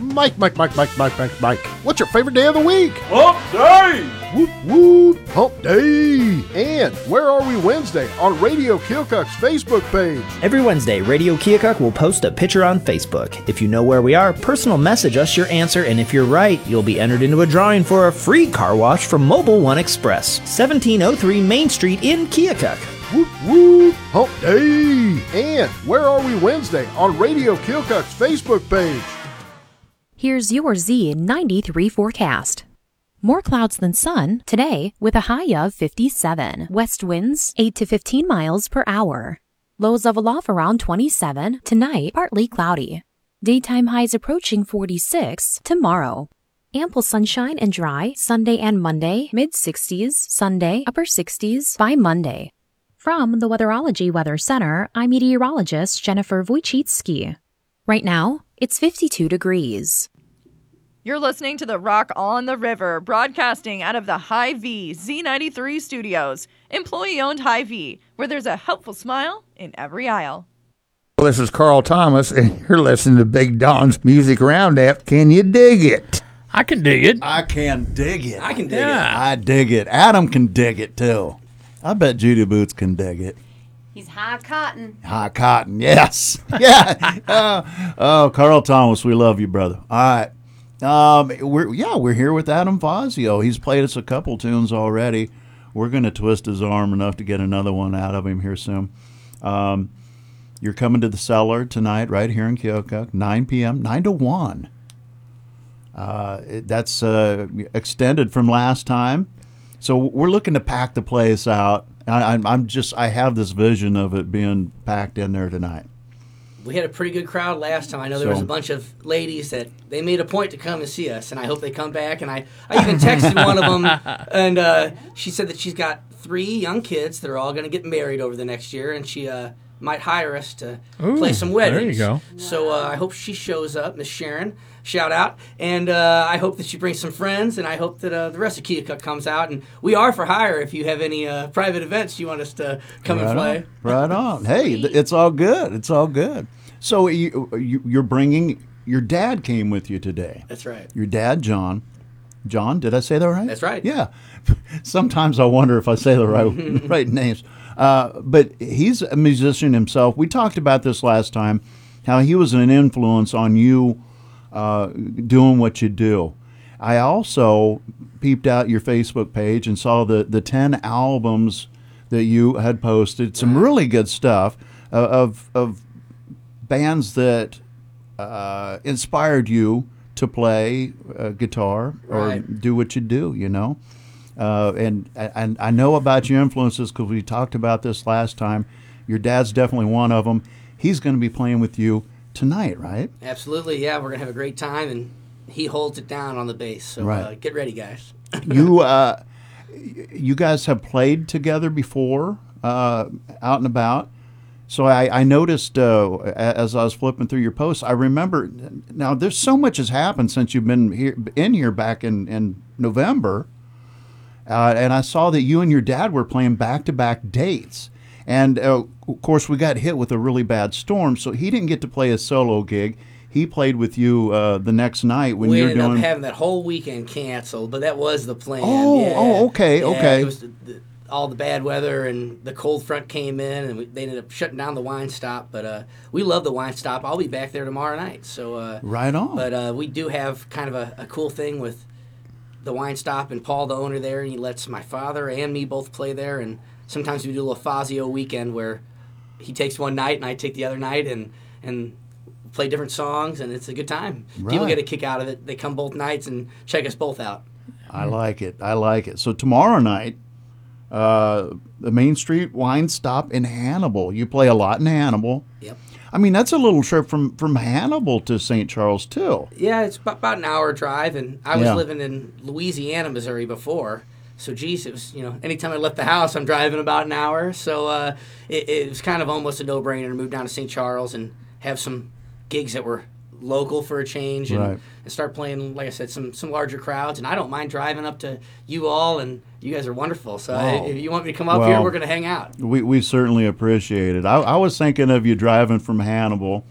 Mike, Mike, Mike, Mike, Mike, Mike, Mike. What's your favorite day of the week? Hump day! Whoop, whoop, hump day. And where are we Wednesday on Radio Keokuk's Facebook page? Every Wednesday, Radio Keokuk will post a picture on Facebook. If you know where we are, personal message us your answer, and if you're right, you'll be entered into a drawing for a free car wash from Mobile One Express, 1703 Main Street in Keokuk. Whoop, whoop, hump day. And where are we Wednesday on Radio Keokuk's Facebook page? Here's your Z93 forecast. More clouds than sun today with a high of 57. West winds 8 to 15 miles per hour. Lows of aloft around 27. Tonight, partly cloudy. Daytime highs approaching 46 tomorrow. Ample sunshine and dry Sunday and Monday, mid 60s, Sunday, upper 60s by Monday. From the Weatherology Weather Center, I'm meteorologist Jennifer Wojcicki. Right now, it's 52 degrees. You're listening to the Rock on the River, broadcasting out of the Hy-Vee Z93 studios, employee owned Hy-Vee, where there's a helpful smile in every aisle. Well, this is Carl Thomas, and [laughs] you're listening to Big Don's Music Roundup. Can you dig it? I can dig it. I can dig it. I can dig Yeah. I dig it. Adam can dig it too. I bet Judy Boots can dig it. He's high cotton. High cotton, yes, [laughs] yeah. Uh, oh, Carl Thomas, we love you, brother. All right, um, we're yeah, we're here with Adam Fazio. He's played us a couple tunes already. We're going to twist his arm enough to get another one out of him here soon. Um, you're coming to the cellar tonight, right here in Keokuk, 9 p.m., 9 to 1. Uh, it- that's uh, extended from last time. So we're looking to pack the place out. I, I'm, I'm just, I have this vision of it being packed in there tonight. We had a pretty good crowd last time. I know there was a bunch of ladies that they made a point to come and see us, and I hope they come back. And I, I even texted [laughs] one of them, and uh, she said that she's got three young kids that are all going to get married over the next year, and she uh, might hire us to Ooh, play some weddings. there you go. So uh, I hope she shows up, Miss Sharon. Shout out, and uh, I hope that she brings some friends, and I hope that uh, the rest of Keokuk comes out. And we are for hire if you have any uh, private events you want us to come right and play. On, right [laughs] on. Hey, th- it's all good. It's all good. So you, you, you're bringing your dad came with you today. That's right. Your dad, John. John, did I say that right? That's right. Yeah. [laughs] Sometimes I wonder if I say the right [laughs] right names. Uh, but he's a musician himself. We talked about this last time, how he was an influence on you uh, doing what you do. I also peeped out your Facebook page and saw the, the 10 albums that you had posted. Some really good stuff uh, of, of bands that uh, inspired you to play uh, guitar or Right. do what you do, you know? Uh, and, and I know about your influences because we talked about this last time. Your dad's definitely one of them. He's going to be playing with you tonight, right? Absolutely, yeah. We're gonna have a great time, and he holds it down on the bass. So uh, get ready, guys. [laughs] you uh, you guys have played together before, uh, out and about. So I, I noticed uh, as I was flipping through your posts, I remember now there's so much has happened since you've been here in here back in in November, uh, and I saw that you and your dad were playing back to back dates. And uh, of course, we got hit with a really bad storm, so he didn't get to play a solo gig. He played with you uh, the next night when we you were ended doing. up having that whole weekend canceled, but that was the plan. Oh, yeah. oh, okay, Yeah, okay. It was the, the, all the bad weather and the cold front came in, and we, they ended up shutting down the wine stop. But uh, we love the wine stop. I'll be back there tomorrow night. So uh, Right on. But uh, we do have kind of a, a cool thing with the wine stop and Paul, the owner there, and he lets my father and me both play there. And sometimes we do a little Fazio weekend where he takes one night and I take the other night, and and play different songs, and it's a good time. People get a kick out of it. They come both nights and check us both out. I like it. I like it. So tomorrow night, uh, the Main Street Wine Stop in Hannibal. You play a lot in Hannibal. Yep. I mean, that's a little trip from from Hannibal to St. Charles too. Yeah, it's about, about an hour drive, and I was Yeah. living in Louisiana, Missouri before. So, geez, it was you know, anytime I left the house, I'm driving about an hour. So uh, it, it was kind of almost a no-brainer to move down to St. Charles and have some gigs that were local for a change, and, Right. and start playing, like I said, some some larger crowds. And I don't mind driving up to you all, and you guys are wonderful. So Wow. if you want me to come up here, we're going to hang out. We we certainly appreciate it. I, I was thinking of you driving from Hannibal,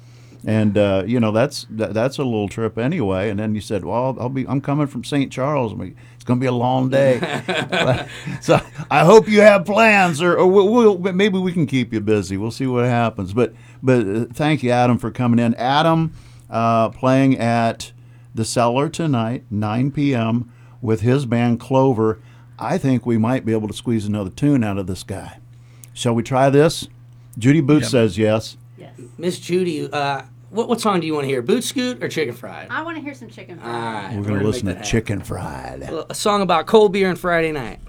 and uh, you know that's that, that's a little trip anyway. And then you said, "Well, I'll be I'm coming from St. Charles. I mean, It's going to be a long day." [laughs] [laughs] so I hope you have plans, or, or we'll, we'll maybe we can keep you busy. We'll see what happens. But but uh, thank you, Adam, for coming in. Adam uh, playing at the Cellar tonight, 9 p.m. with his band Clover. I think we might be able to squeeze another tune out of this guy. Shall we try this? Judy Boots says yes. yes. Miss Judy, uh, what, what song do you want to hear? Boot Scoot or Chicken Fried? I want to hear some chicken fried. right, We're we're going to listen to Chicken Fried. A song about cold beer and Friday night.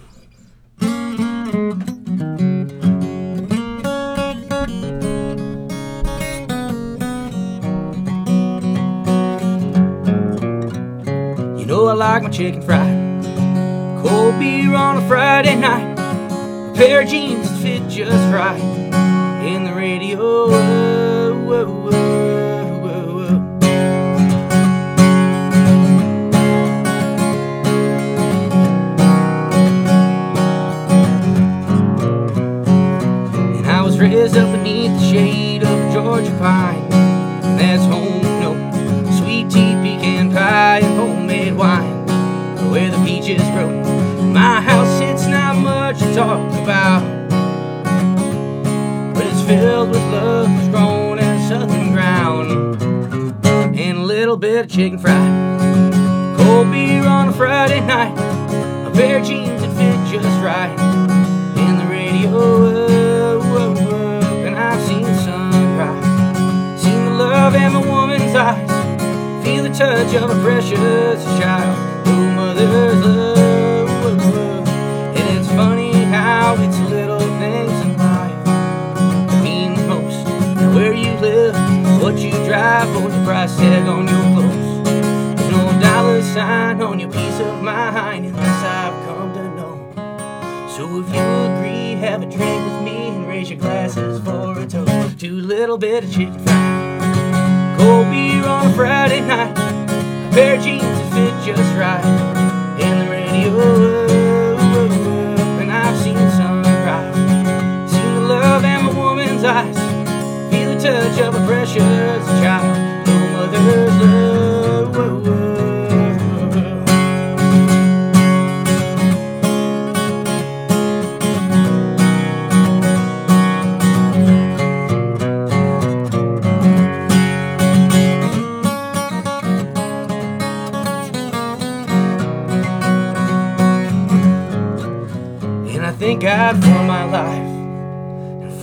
You know I like my chicken fried. Cold beer on a Friday night. A pair of jeans that fit just right. In the radio. Whoa, whoa, whoa, the shade of Georgia pine. That's home, no sweet tea, pecan pie, and homemade wine. Where the peaches grow. My house, it's not much to talk about. But it's filled with love that's grown in southern ground. And a little bit of chicken fried. Cold beer on a Friday night. A pair of jeans that fit just right. And the radio, touch of a precious child. Oh, mother's love. And it's funny how it's little things in life mean the most. Now where you live, what you drive, or the price tag on your clothes. There's no dollar sign on your peace of mind unless I've come to know. So if you agree, have a drink with me and raise your glasses for a toast to a little bit of chicken fried. Cold beer on a Friday night, pair of jeans that fit just right, and the radio. And I've seen the sunrise, seen the love in my woman's eyes, feel the touch of a precious child,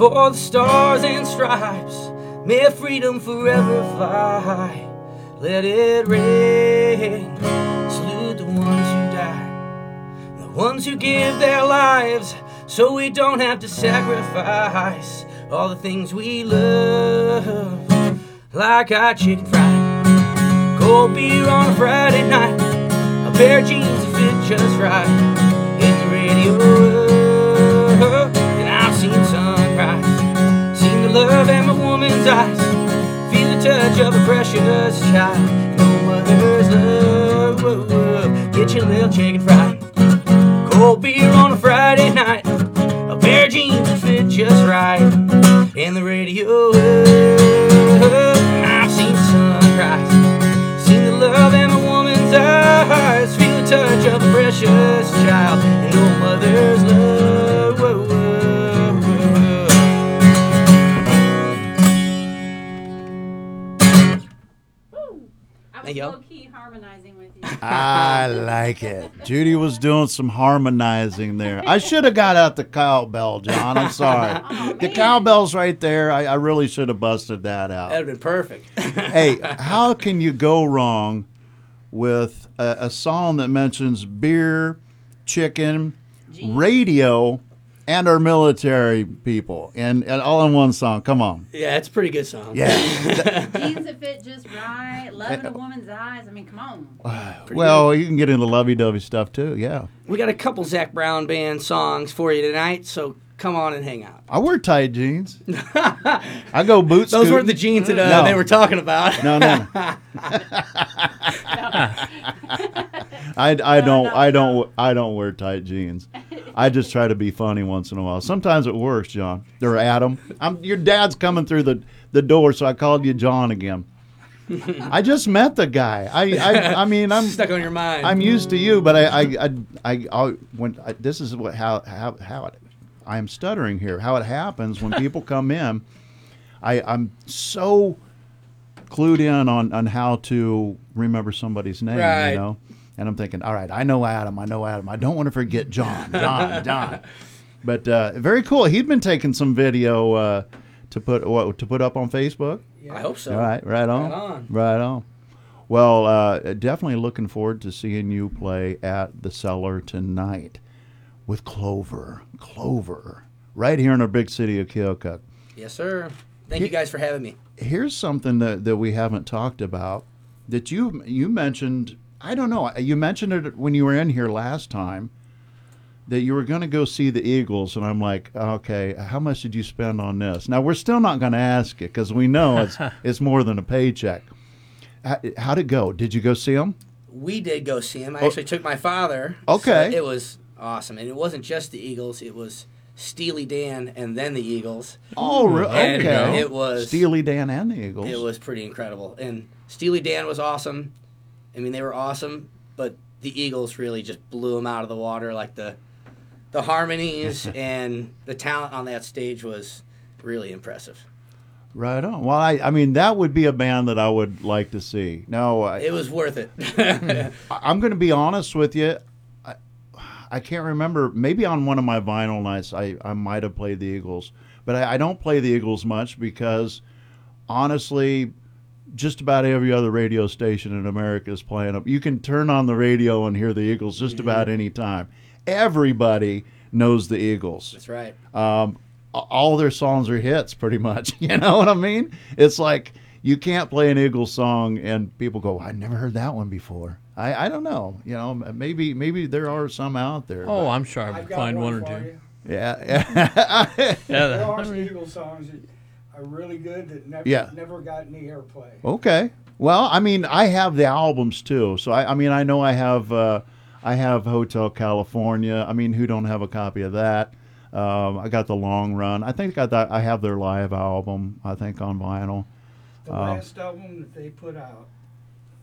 for the stars and stripes. May freedom forever fly. Let it ring. Salute the ones who die, the ones who give their lives so we don't have to sacrifice all the things we love. Like our chicken fried, cold beer on a Friday night, a pair of jeans that fit just right in the radio. Love in my woman's eyes, feel the touch of a precious child. No mother's love. Get your little chicken fried, cold beer on a Friday night, a pair of jeans that fit just right in the radio. I've seen sunrise, seen the love in my woman's eyes, feel the touch of a precious child, and no mother's love. Yo. low key harmonizing with you. [laughs] I like it. Judy was doing some harmonizing there. I should have got out the cowbell, John. I'm sorry. [laughs] the cowbell's right there. I, I really should have busted that out. That'd have been perfect. [laughs] hey, how can you go wrong with a, a song that mentions beer, chicken, radio, and our military people, and, and all in one song? Come on. Yeah, it's a pretty good song. Yeah. [laughs] Jeans that fit just right, loving a [laughs] woman's eyes. I mean, come on. [sighs] well, you can get into lovey-dovey stuff too. Yeah. We got a couple Zac Brown band songs for you tonight, so come on and hang out. I wear tight jeans. I go [laughs] boots. Those weren't the jeans that uh, they were talking about. No, no. [laughs] I, I don't I don't I don't wear tight jeans. I just try to be funny once in a while. Sometimes it works, John. Or Adam. I'm, your dad's coming through the, the door, so I called you John again. I just met the guy. I I, I [laughs] mean I'm Stuck on your mind. I'm used to you, but I I I, I, I when I, this is what how how how it I am stuttering here. How it happens when people [laughs] come in, I I'm so clued in on on how to remember somebody's name, Right. you know. And I'm thinking, all right, I know Adam, I know Adam. I don't want to forget John, John, [laughs] John. But uh, very cool. He'd been taking some video uh, to put what to put up on Facebook? I hope so. All right, right on, Right on. right on. Well, uh, definitely looking forward to seeing you play at the Cellar tonight with Clover. Clover, right here in our big city of Keokuk. Yes, sir. Thank you guys for having me. Here's something that, that we haven't talked about that you you mentioned. I don't know. You mentioned it when you were in here last time that you were going to go see the Eagles, and I'm like, okay, how much did you spend on this? Now we're still not going to ask it because we know it's [laughs] it's more than a paycheck. How, how'd it go? Did you go see them? We did go see him. I Oh. actually took my father. Okay. So it was awesome, and it wasn't just the Eagles. It was Steely Dan and then the Eagles. Oh, re- And uh, okay. It was Steely Dan and the Eagles. It was pretty incredible, and Steely Dan was awesome. I mean, they were awesome, but the Eagles really just blew them out of the water. Like the the harmonies [laughs] and the talent on that stage was really impressive. Right on. Well, I, I mean, that would be a band that I would like to see. No, I, It was worth it. [laughs] I- I'm going to be honest with you. I, can't remember. Maybe on one of my vinyl nights, I, I might have played the Eagles, but I, I don't play the Eagles much because, honestly, just about every other radio station in America is playing them. You can turn on the radio and hear the Eagles just about any time. Everybody knows the Eagles. That's right. Um, all their songs are hits, pretty much. [laughs] You know what I mean? It's like you can't play an Eagles song and people go, "I never heard that one before." I, I don't know. You know, maybe maybe there are some out there. Oh, I'm sure I would find one, or two. Yeah, [laughs] yeah. Yeah, there are I some Eagles songs that are really good that never Yeah. never got any airplay. Okay. Well, I mean, I have the albums too, so I, I mean, I know I have uh, I have Hotel California. I mean, who don't have a copy of that? Um, I got the Long Run. I think I got I have their live album. I think on vinyl. The Uh, last album that they put out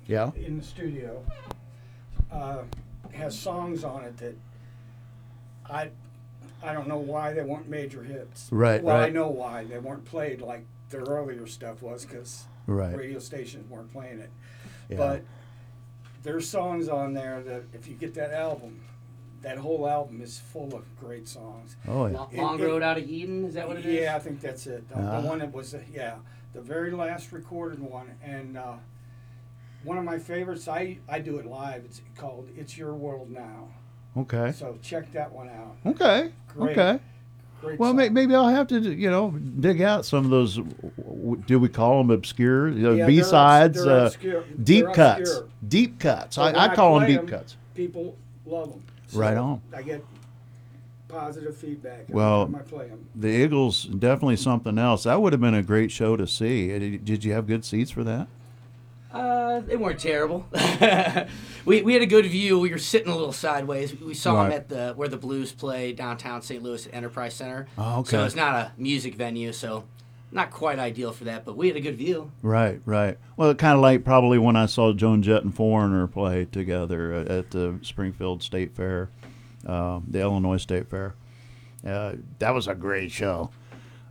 yeah. in the studio uh, has songs on it that I I don't know why they weren't major hits. Right, Well, I right. know why they weren't played like their earlier stuff was because Right. radio stations weren't playing it. Yeah. But there's songs on there that if you get that album, that whole album is full of great songs. Oh, yeah. Long, Long Road Out of Eden, is that what it is? Yeah, I think that's it. The, Ah. the one that was, uh, yeah, the very last recorded one. And uh, one of my favorites, I, I do it live. It's called It's Your World Now. Okay. So check that one out. Okay. Great. Okay. Great Well, may, maybe I'll have to, you know, dig out some of those. Do we call them obscure Yeah, B sides, uh, obscure- deep they're cuts, obscure. deep cuts? I, I call them deep cuts. People love them. Right on. I get positive feedback Well, time I play them. the Eagles definitely something else. That would have been a great show to see. Uh, Did did you have good seats for that? Uh, they weren't terrible. [laughs] we, we had a good view. We were sitting a little sideways. We saw them at the where the Blues play downtown St. Louis at Enterprise Center. Oh, So it's not a music venue, so not quite ideal for that. But we had a good view. Right, right. Well, kind of like probably when I saw Joan Jett and Foreigner play together at, at the Springfield State Fair, uh, the Illinois State Fair. Uh, that was a great show.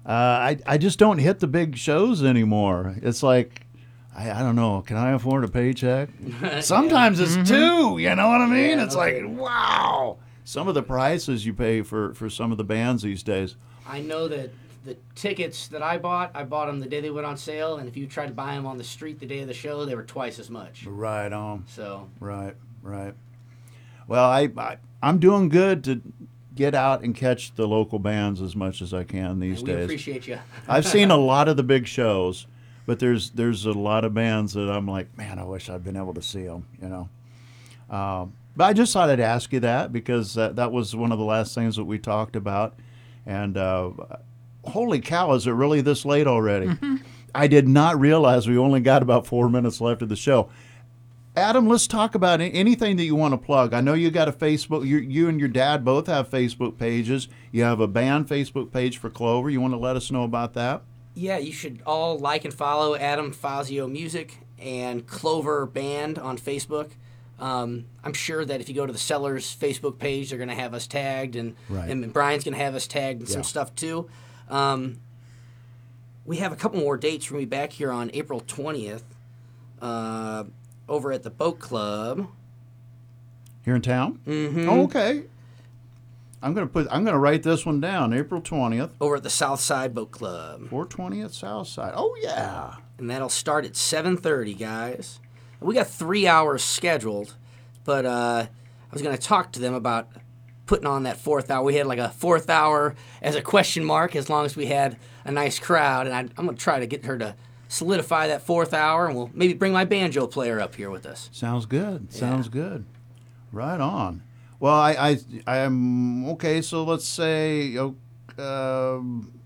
Uh, I I just don't hit the big shows anymore. It's like I, I don't know. Can I afford a paycheck? [laughs] Sometimes it's two. You know what I mean? Yeah, it's okay. like wow. Some of the prices you pay for for some of the bands these days. I know that the tickets that I bought, I bought them the day they went on sale, and if you tried to buy them on the street the day of the show, they were twice as much. Right on. So Right, right. Well, I, I I'm doing good to get out and catch the local bands as much as I can these we days. appreciate you. [laughs] I've seen a [laughs] lot of the big shows, but there's there's a lot of bands that I'm like, man, I wish I'd been able to see them. You know. Um, but I just thought I'd ask you that because that, that was one of the last things that we talked about. And uh, holy cow, is it really this late already? I did not realize we only got about four minutes left of the show. Adam, let's talk about anything that you want to plug. I know you got a Facebook. You, you and your dad both have Facebook pages. You have a band Facebook page for Clover. You want to let us know about that? Yeah, you should all like and follow Adam Fazio Music and Clover Band on Facebook. Um, I'm sure that if you go to the Cellar's Facebook page, they're going to have us tagged, and, Right. and Brian's going to have us tagged and some stuff too. Um, we have a couple more dates. We're going to be back here on April 20th uh, over at the Boat Club. Here in town? Mhm. Oh, okay. I'm gonna put. I'm gonna write this one down. April twentieth. Over at the South Side Boat Club. 420 at South Side. Oh yeah. And that'll start at 7:30, guys. We got three hours scheduled, but uh, I was gonna talk to them about putting on that fourth hour. We had like a fourth hour as a question mark, as long as we had a nice crowd, and I, I'm gonna try to get her to solidify that fourth hour, and we'll maybe bring my banjo player up here with us. Sounds good. Sounds good. Right on. Well, I, I, I am okay. So let's say, um,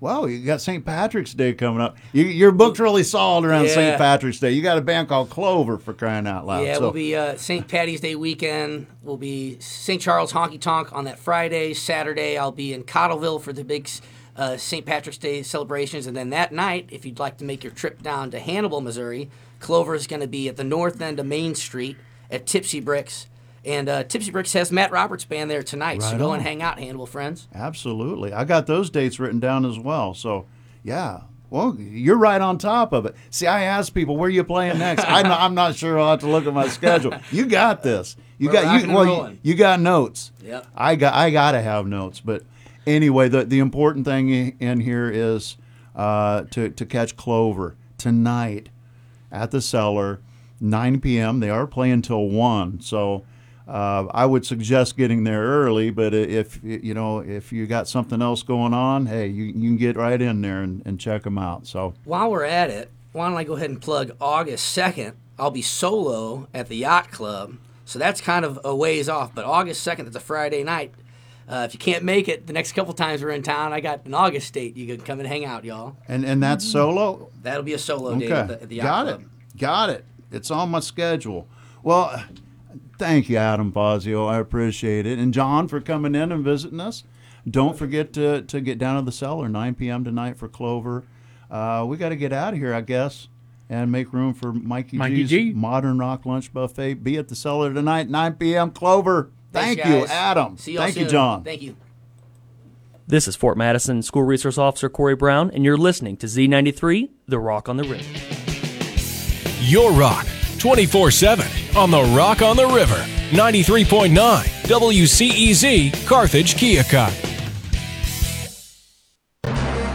well, you got St. Patrick's Day coming up. You, your book's really solid around Yeah. St. Patrick's Day. You got a band called Clover for crying out loud. Yeah, so, we'll be uh, St. Patty's Day weekend. We'll be St. Charles Honky Tonk on that Friday. Saturday, I'll be in Cottleville for the big uh, St. Patrick's Day celebrations. And then that night, if you'd like to make your trip down to Hannibal, Missouri, Clover is going to be at the north end of Main Street at Tipsy Bricks. And uh, Tipsy Bricks has Matt Roberts' band there tonight. so go on. and hang out, Hannibal friends. Absolutely. I got those dates written down as well. So, yeah. Well, you're right on top of it. See, I ask people, where you playing next? I'm not, I'm not sure. I'll have to look at my schedule. You got this. You We're got you. Well, you, you got notes. Yeah. I got I got to have notes. But anyway, the the important thing in here is uh, to to catch Clover tonight at the cellar, 9 p.m. They are playing till one, so uh, I would suggest getting there early. But if you know if you got something else going on, hey, you, you can get right in there and, and check them out. So While we're at it, why don't I go ahead and plug August 2nd? I'll be solo at the Yacht Club. So that's kind of a ways off. But August 2nd, it's a Friday night. Uh, if you can't make it the next couple times we're in town, I got an August date. You can come and hang out, y'all. and and that's solo. That'll be a solo date Okay, at the, at the Yacht got Club. it, got it. It's on my schedule. Well, thank you, Adam Fazio. I appreciate it, and John for coming in and visiting us. Don't forget to to get down to the cellar 9 p.m. tonight for Clover. Uh, we got to get out of here, I guess, and make room for Mikey, Mikey G's G. Modern Rock Lunch Buffet. Be at the cellar tonight, 9 p.m. Clover. Thanks, Thank you. Adam. See y'all Thank you. John. Thank you. This is Fort Madison School Resource Officer Corey Brown, and you're listening to Z93, The Rock on the River. Your rock 24 7 on the Rock on the River. 93.9 WCEZ Carthage Keokuk.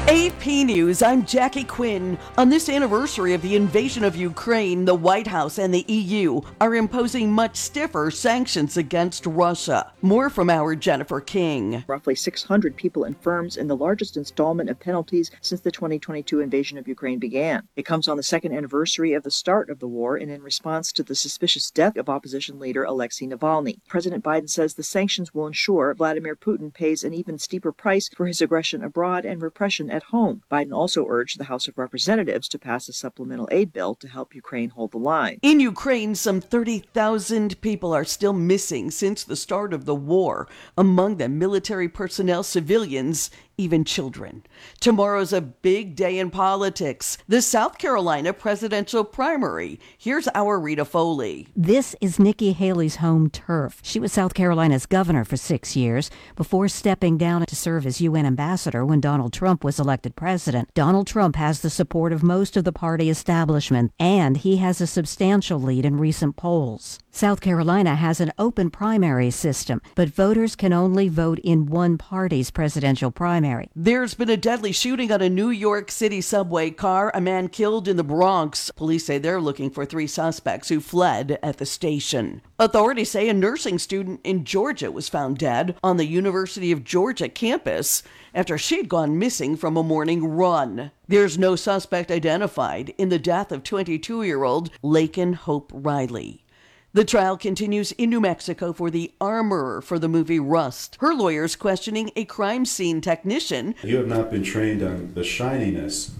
AP News, I'm Jackie Quinn. On this anniversary of the invasion of Ukraine, the White House and the EU are imposing much stiffer sanctions against Russia. More from our Jennifer King. Roughly 600 people and firms in the largest installment of penalties since the 2022 invasion of Ukraine began. It comes on the second anniversary of the start of the war and in response to the suspicious death of opposition leader Alexei Navalny. President Biden says the sanctions will ensure Vladimir Putin pays an even steeper price for his aggression abroad and repression at home. Biden also urged the House of Representatives to pass a supplemental aid bill to help Ukraine hold the line. In Ukraine, some 30,000 people are still missing since the start of the war. Among them, military personnel, civilians, even children. Tomorrow's a big day in politics. The South Carolina presidential primary. Here's our Rita Foley. This is Nikki Haley's home turf. She was South Carolina's governor for six years before stepping down to serve as UN ambassador when Donald Trump was elected president. Donald Trump has the support of most of the party establishment, and he has a substantial lead in recent polls. South Carolina has an open primary system, but voters can only vote in one party's presidential primary. There's been a deadly shooting on a New York City subway car, a man killed in the Bronx. Police say they're looking for three suspects who fled at the station. Authorities say a nursing student in Georgia was found dead on the University of Georgia campus after she'd gone missing from a morning run. There's no suspect identified in the death of 22 year old Laken Hope Riley. The trial continues in New Mexico for the armorer for the movie Rust. Her lawyers questioning a crime scene technician You have not been trained on the shininess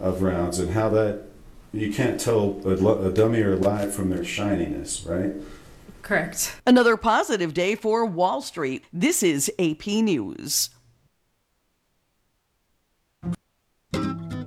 of rounds and how that you can't tell a, a dummy or a live from their shininess, right? Correct. Another positive day for Wall Street. This is AP News.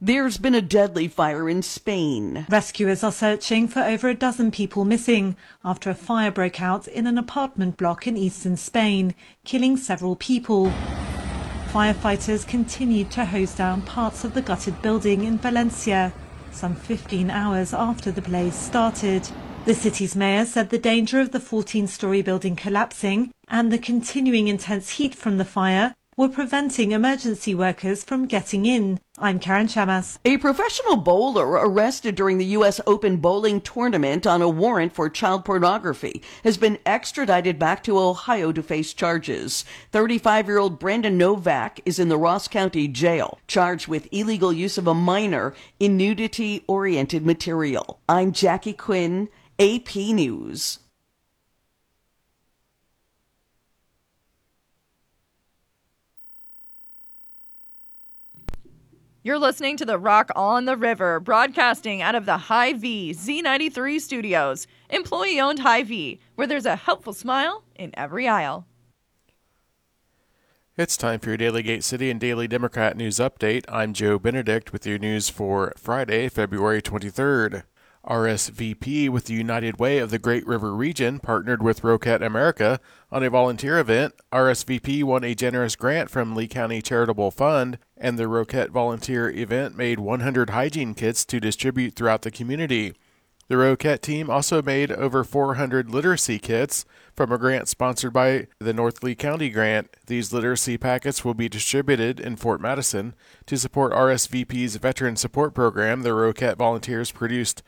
There's been a deadly fire in Spain. Rescuers are searching for over a dozen people missing after a fire broke out in an apartment block in eastern Spain, killing several people. Firefighters continued to hose down parts of the gutted building in Valencia, some 15 hours after the blaze started. The city's mayor said the danger of the 14 story building collapsing and the continuing intense heat from the fire were preventing emergency workers from getting in. I'm Karen Chammas. A professional bowler arrested during the U.S. Open bowling tournament on a warrant for child pornography has been extradited back to Ohio to face charges. 35 year old Brandon Novak is in the Ross County Jail, charged with illegal use of a minor in nudity oriented material. I'm Jackie Quinn, AP News. You're listening to the Rock on the River, broadcasting out of the Hy-Vee Z93 studios, employee owned Hy-Vee, where there's a helpful smile in every aisle. It's time for your Daily Gate City and Daily Democrat News Update. I'm Joe Benedict with your news for Friday, February 23rd. RSVP with the United Way of the Great River Region partnered with Roquette America on a volunteer event. RSVP won a generous grant from Lee County Charitable Fund, and the Roquette volunteer event made 100 hygiene kits to distribute throughout the community. The Roquette team also made over 400 literacy kits from a grant sponsored by the North Lee County grant. These literacy packets will be distributed in Fort Madison to support RSVP's veteran support program. The Roquette volunteers produced